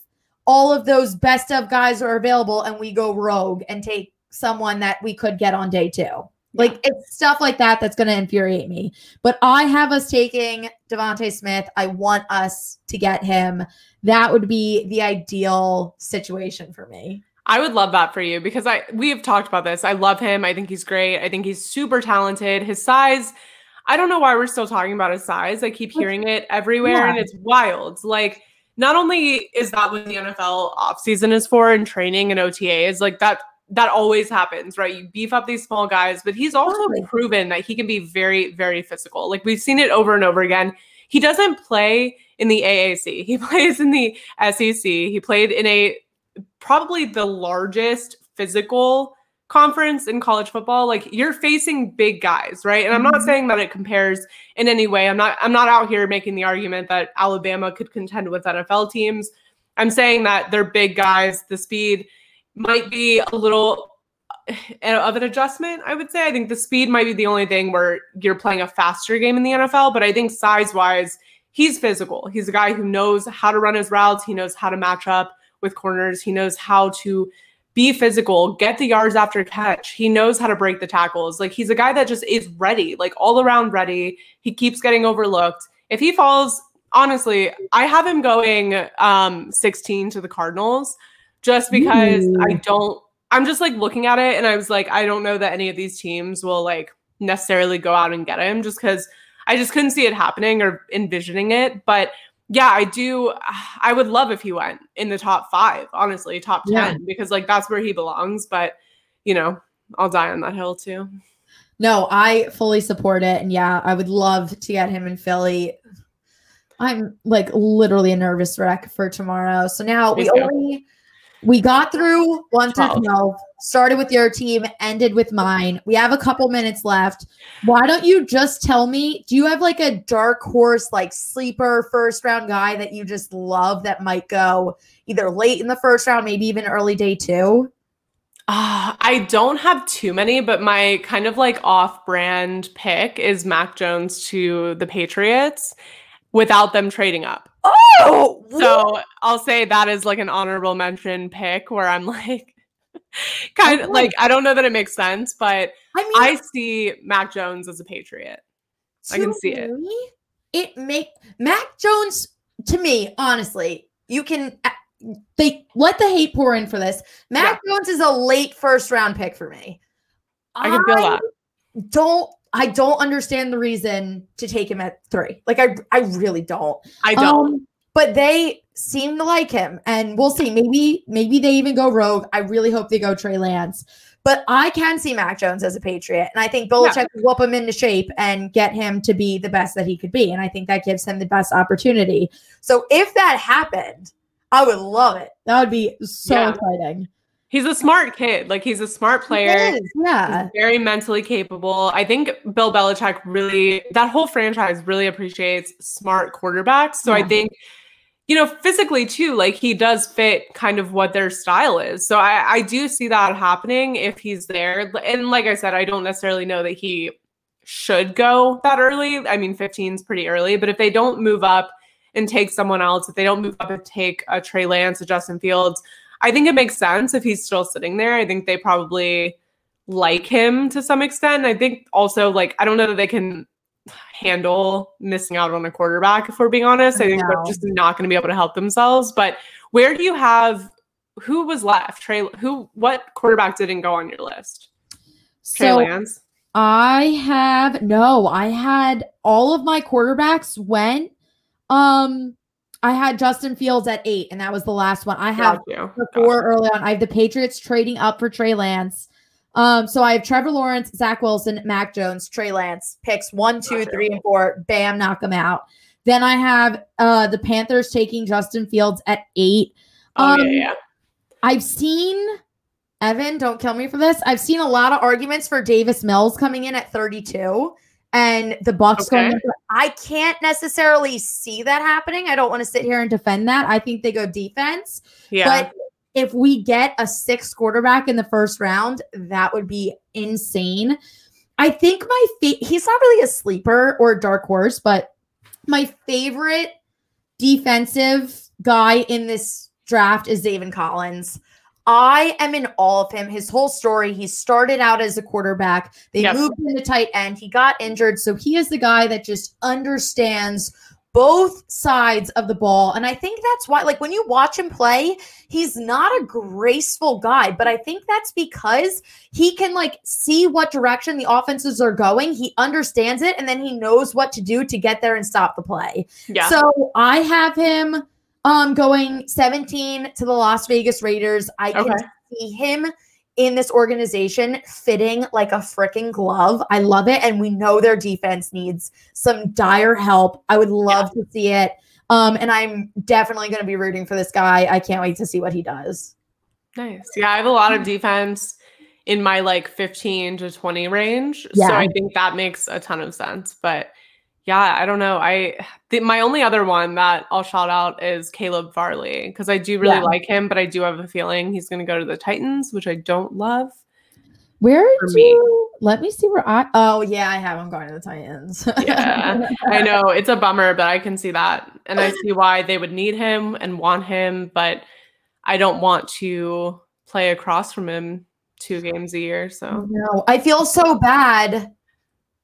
all of those best of guys are available and we go rogue and take someone that we could get on day two. Like it's stuff like that that's going to infuriate me. But I have us taking DeVonta Smith. I want us to get him. That would be the ideal situation for me. I would love that for you because I we have talked about this. I love him. I think he's great. I think he's super talented. His size I don't know why we're still talking about his size. I keep hearing it everywhere yeah. and it's wild. Like, not only is that what the NFL offseason is for and training and OTA is like that that always happens, right? You beef up these small guys, but he's also totally. proven that he can be very, very physical. Like we've seen it over and over again. He doesn't play in the AAC. He plays in the SEC. He played in a probably the largest physical conference in college football like you're facing big guys right and i'm not mm-hmm. saying that it compares in any way i'm not i'm not out here making the argument that alabama could contend with nfl teams i'm saying that they're big guys the speed might be a little of an adjustment, I would say. I think the speed might be the only thing where you're playing a faster game in the NFL, but I think size wise, he's physical. He's a guy who knows how to run his routes, he knows how to match up with corners, he knows how to be physical, get the yards after catch. He knows how to break the tackles. Like he's a guy that just is ready, like all around ready. He keeps getting overlooked. If he falls, honestly, I have him going um 16 to the Cardinals just because Ooh. I don't I'm just like looking at it and I was like I don't know that any of these teams will like necessarily go out and get him just cuz I just couldn't see it happening or envisioning it, but yeah, I do. I would love if he went in the top five, honestly, top 10, yeah. because like that's where he belongs. But, you know, I'll die on that hill too. No, I fully support it. And yeah, I would love to get him in Philly. I'm like literally a nervous wreck for tomorrow. So now we only we got through one to 12, started with your team, ended with mine. We have a couple minutes left. Why don't you just tell me? Do you have like a dark horse, like sleeper first round guy that you just love that might go either late in the first round, maybe even early day two? Uh, I don't have too many, but my kind of like off brand pick is Mac Jones to the Patriots without them trading up. Oh, so I'll say that is like an honorable mention pick where I'm like, kind of like I don't know that it makes sense, but I mean, I see Mac Jones as a Patriot. I can see it. It make Mac Jones to me, honestly, you can uh, they let the hate pour in for this. Mac yeah. Jones is a late first round pick for me. I can feel I that. Don't I don't understand the reason to take him at three. Like I, I really don't. I don't. Um, but they seem to like him, and we'll see. Maybe, maybe they even go rogue. I really hope they go Trey Lance. But I can see Mac Jones as a Patriot, and I think Belichick yeah. will whoop him into shape and get him to be the best that he could be. And I think that gives him the best opportunity. So if that happened, I would love it. That would be so yeah. exciting. He's a smart kid. Like he's a smart player. yeah. He's very mentally capable. I think Bill Belichick really that whole franchise really appreciates smart quarterbacks. So yeah. I think you know, physically too, like he does fit kind of what their style is. So I, I do see that happening if he's there. And like I said, I don't necessarily know that he should go that early. I mean, 15 is pretty early, but if they don't move up and take someone else, if they don't move up and take a Trey Lance, a Justin Fields, I think it makes sense if he's still sitting there. I think they probably like him to some extent. I think also like I don't know that they can handle missing out on a quarterback if we're being honest. I think no. they're just not going to be able to help themselves. But where do you have who was left? Trey who what quarterback didn't go on your list? Trey so, Lance. I have no, I had all of my quarterbacks went. Um I had Justin Fields at eight, and that was the last one. I have four early on. I have the Patriots trading up for Trey Lance. Um, so I have Trevor Lawrence, Zach Wilson, Mac Jones, Trey Lance, picks one, two, three, and four. Bam, knock them out. Then I have uh the Panthers taking Justin Fields at eight. Um, oh, yeah, yeah. I've seen Evan, don't kill me for this. I've seen a lot of arguments for Davis Mills coming in at 32 and the Bucks okay. going. I can't necessarily see that happening. I don't want to sit here and defend that. I think they go defense. Yeah. But if we get a sixth quarterback in the first round, that would be insane. I think my fa- he's not really a sleeper or a dark horse, but my favorite defensive guy in this draft is Zaven Collins. I am in awe of him. His whole story. He started out as a quarterback. They yep. moved him to tight end. He got injured. So he is the guy that just understands both sides of the ball. And I think that's why, like, when you watch him play, he's not a graceful guy, but I think that's because he can, like, see what direction the offenses are going. He understands it, and then he knows what to do to get there and stop the play. Yeah. So I have him um, going 17 to the Las Vegas Raiders. I okay. can see him in this organization fitting like a freaking glove. I love it. And we know their defense needs some dire help. I would love yeah. to see it. Um, and I'm definitely going to be rooting for this guy. I can't wait to see what he does. Nice. Yeah, I have a lot of defense in my like 15 to 20 range. Yeah. So I think that makes a ton of sense. But yeah, I don't know. I the, my only other one that I'll shout out is Caleb Farley because I do really yeah. like him, but I do have a feeling he's going to go to the Titans, which I don't love. Where do you, let me see where I oh yeah, I have him going to the Titans. Yeah, I know it's a bummer, but I can see that, and I see why they would need him and want him, but I don't want to play across from him two games a year. So No, I feel so bad.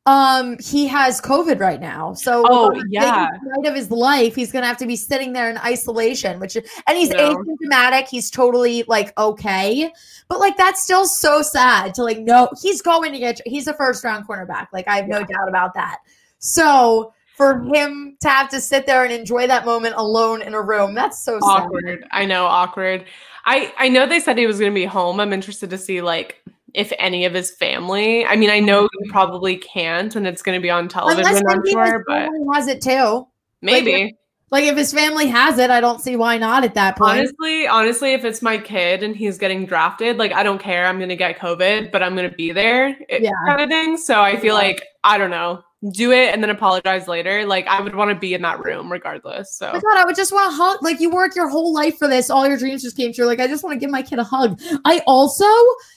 Um, he has COVID right now, so Oh, yeah. night of his life, he's gonna have to be sitting there in isolation. Which, and he's No. asymptomatic. He's totally like okay, but like that's still so sad to like no he's going to get. He's a first round cornerback. Like I have no doubt about that. So for him to have to sit there and enjoy that moment alone in a room, that's so sad. awkward. I know, awkward. I I know they said he was going to be home. I'm interested to see like if any of his family. I mean, I know mm-hmm. you probably can't, and it's going to be on television. Unless I'm sure, but has it too. maybe. Like if his family has it, I don't see why not at that point. Honestly, honestly, if it's my kid and he's getting drafted, like I don't care. I'm gonna get COVID, but I'm gonna be there, it- Yeah. kind of thing. So I feel Yeah. like I don't know, do it and then apologize later. Like I would want to be in that room regardless. So Oh my God, I would just want to hug. Like you work your whole life for this. All your dreams just came true. Like I just want to give my kid a hug. I also,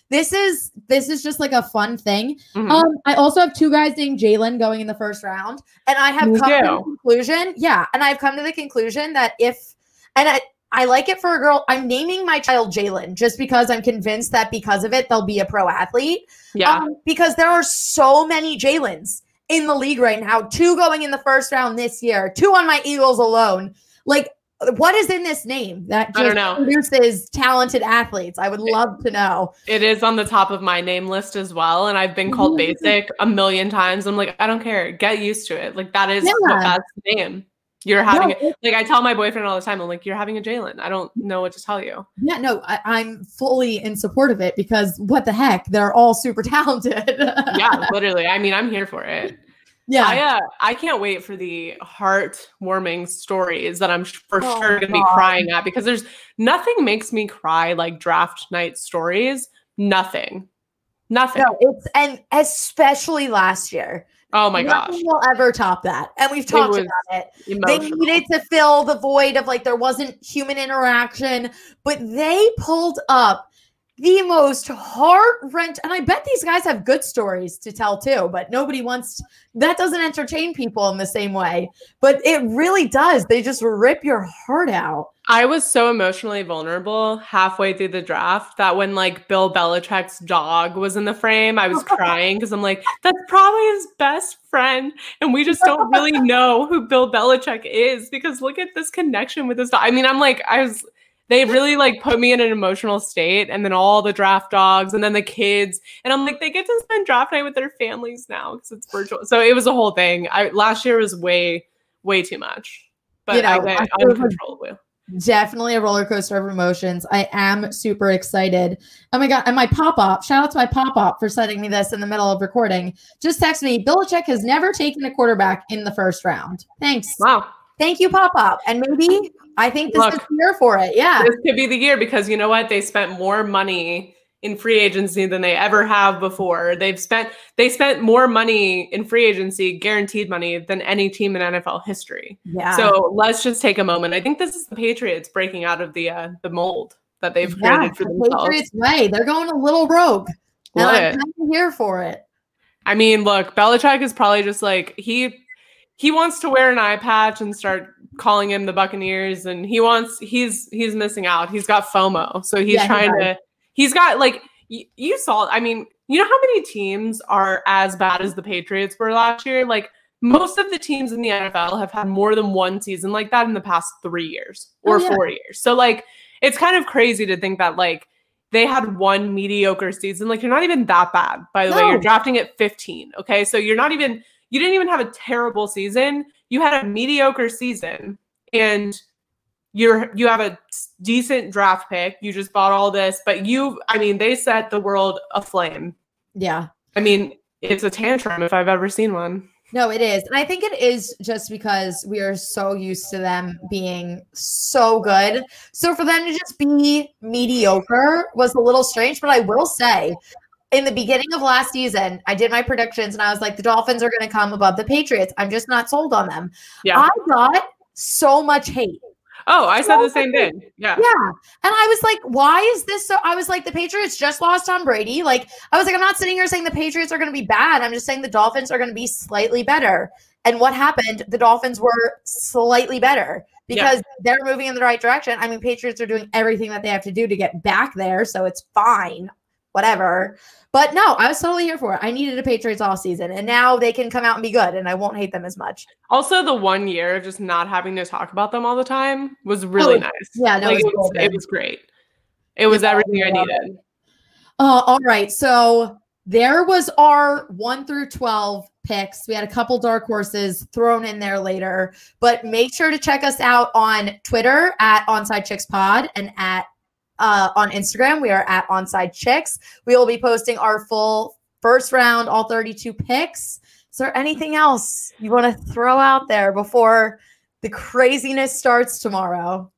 this is this is just like a fun thing. mhm. Um, I also have two guys named Jalen going in the first round, and I have You come to the conclusion. Yeah, and I've come to the conclusion that if and I. I like it for a girl. I'm naming my child Jalen just because I'm convinced that because of it, they'll be a pro athlete. yeah, Um, because there are so many Jalen's in the league right now. Two going in the first round this year, two on my Eagles alone. Like, what is in this name that I don't just know. produces talented athletes? I would love to know. it is on the top of my name list as well. And I've been called Mhm. basic a million times. I'm like, I don't care. Get used to it. Like that is Yeah. the name. You're having No, it. Like I tell my boyfriend all the time, I'm like, you're having a Jalen. I don't know what to tell you. Yeah, no, I, I'm fully in support of it because what the heck? They're all super talented. Yeah, literally. I mean, I'm here for it. yeah. I uh, I can't wait for the heartwarming stories that I'm for Oh, sure gonna be crying at because there's nothing makes me cry like draft night stories. Nothing, nothing. no, it's and especially last year. Oh my gosh, Nothing will ever top that. And we've talked about it. they needed to fill the void of like there wasn't human interaction, but they pulled up the most heart wrench. And I bet these guys have good stories to tell too, but nobody wants that doesn't entertain people in the same way. But it really does. They just rip your heart out. I was so emotionally vulnerable halfway through the draft that when like Bill Belichick's dog was in the frame, I was crying because I'm like, that's probably his best friend. And we just don't really know who Bill Belichick is because look at this connection with this dog. I mean, I'm like, I was they really like put me in an emotional state and then all the draft dogs and then the kids and i'm like they get to spend draft night with their families now because it's virtual so it was a whole thing i last year was way way too much but You know, i went uncontrollably Definitely a roller coaster of emotions. I am super excited. Oh my god! And my pop up. Shout out to my pop up for sending me this in the middle of recording. Just text me. Belichick has never taken a quarterback in the first round. Thanks. wow Thank you, pop up. And maybe I think this Look. is year for it. Yeah. this could be the year because you know what they spent more money in free agency than they ever have before they've spent they spent more money in free agency guaranteed money than any team in nfl history Yeah. so let's just take a moment i think this is the patriots breaking out of the uh, the mold that they've yeah, created for the themselves Patriots way. They're going a little rogue. And I'm it. here for it. I mean, look, Belichick is probably just like he he wants to wear an eye patch and start calling him the Buccaneers, and he wants he's he's missing out. He's got FOMO, so he's Yeah, trying does. to. He's got like y- you saw. I mean, you know how many teams are as bad as the Patriots were last year? Like most of the teams in the NFL have had more than one season like that in the past three years oh, or Oh, yeah. four years. So like it's kind of crazy to think that like they had one mediocre season. Like you're not even that bad, by the way. You're drafting at 15. Okay. So you're not even you didn't even have a terrible season. You had a mediocre season and you're you have a decent draft pick. You just bought all this, but you I mean, they set the world aflame. Yeah. I mean, it's a tantrum if I've ever seen one. No, it is. And I think it is just because we are so used to them being so good. So for them to just be mediocre was a little strange. But I will say, in the beginning of last season, I did my predictions and I was like, the Dolphins are going to come above the Patriots. I'm just not sold on them. Yeah. I got so much hate. Oh, I said the same thing. Yeah. Yeah. And I was like, why is this so? I was like, the Patriots just lost Tom Brady. Like, I was like, I'm not sitting here saying the Patriots are going to be bad. I'm just saying the Dolphins are going to be slightly better. And what happened? The Dolphins were slightly better because yeah. they're moving in the right direction. I mean, Patriots are doing everything that they have to do to get back there. So it's fine. Whatever. But no, I was totally here for it. I needed a Patriots all season, and now they can come out and be good, and I won't hate them as much. Also, the one year of just not having to talk about them all the time was really oh, nice. Yeah, no, like, it, was, it, was, great. It was yeah, everything I needed. Uh, all right, so there was our one through twelve picks. We had a couple dark horses thrown in there later, but make sure to check us out on Twitter at Onside Chicks Pod and at uh, on Instagram. We are at Onside Chicks. We will be posting our full first round, all 32 picks. Is there anything else you want to throw out there before the craziness starts tomorrow?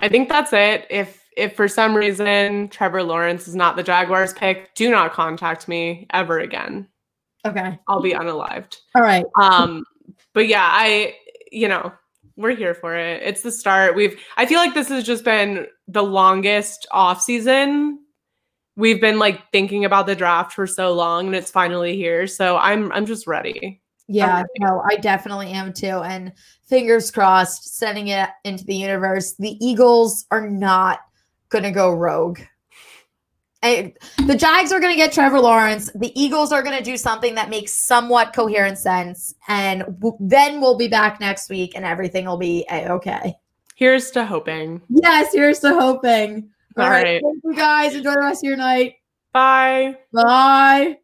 I think that's it. If if for some reason Trevor Lawrence is not the Jaguars pick, do not contact me ever again. Okay. I'll be unalived. All right. Um but yeah, I you know, we're here for it. It's the start. We've I feel like this has just been the longest off season. We've been like thinking about the draft for so long and it's finally here. So I'm I'm just ready. Yeah, ready. no, I definitely am too. And fingers crossed, sending it into the universe. The Eagles are not gonna go rogue. I, the Jags are going to get Trevor Lawrence. The Eagles are going to do something that makes somewhat coherent sense. And w- then we'll be back next week and everything will be okay. Here's to hoping. Yes, here's to hoping. All, All right. right. Thank you guys. Enjoy the rest of your night. Bye. Bye.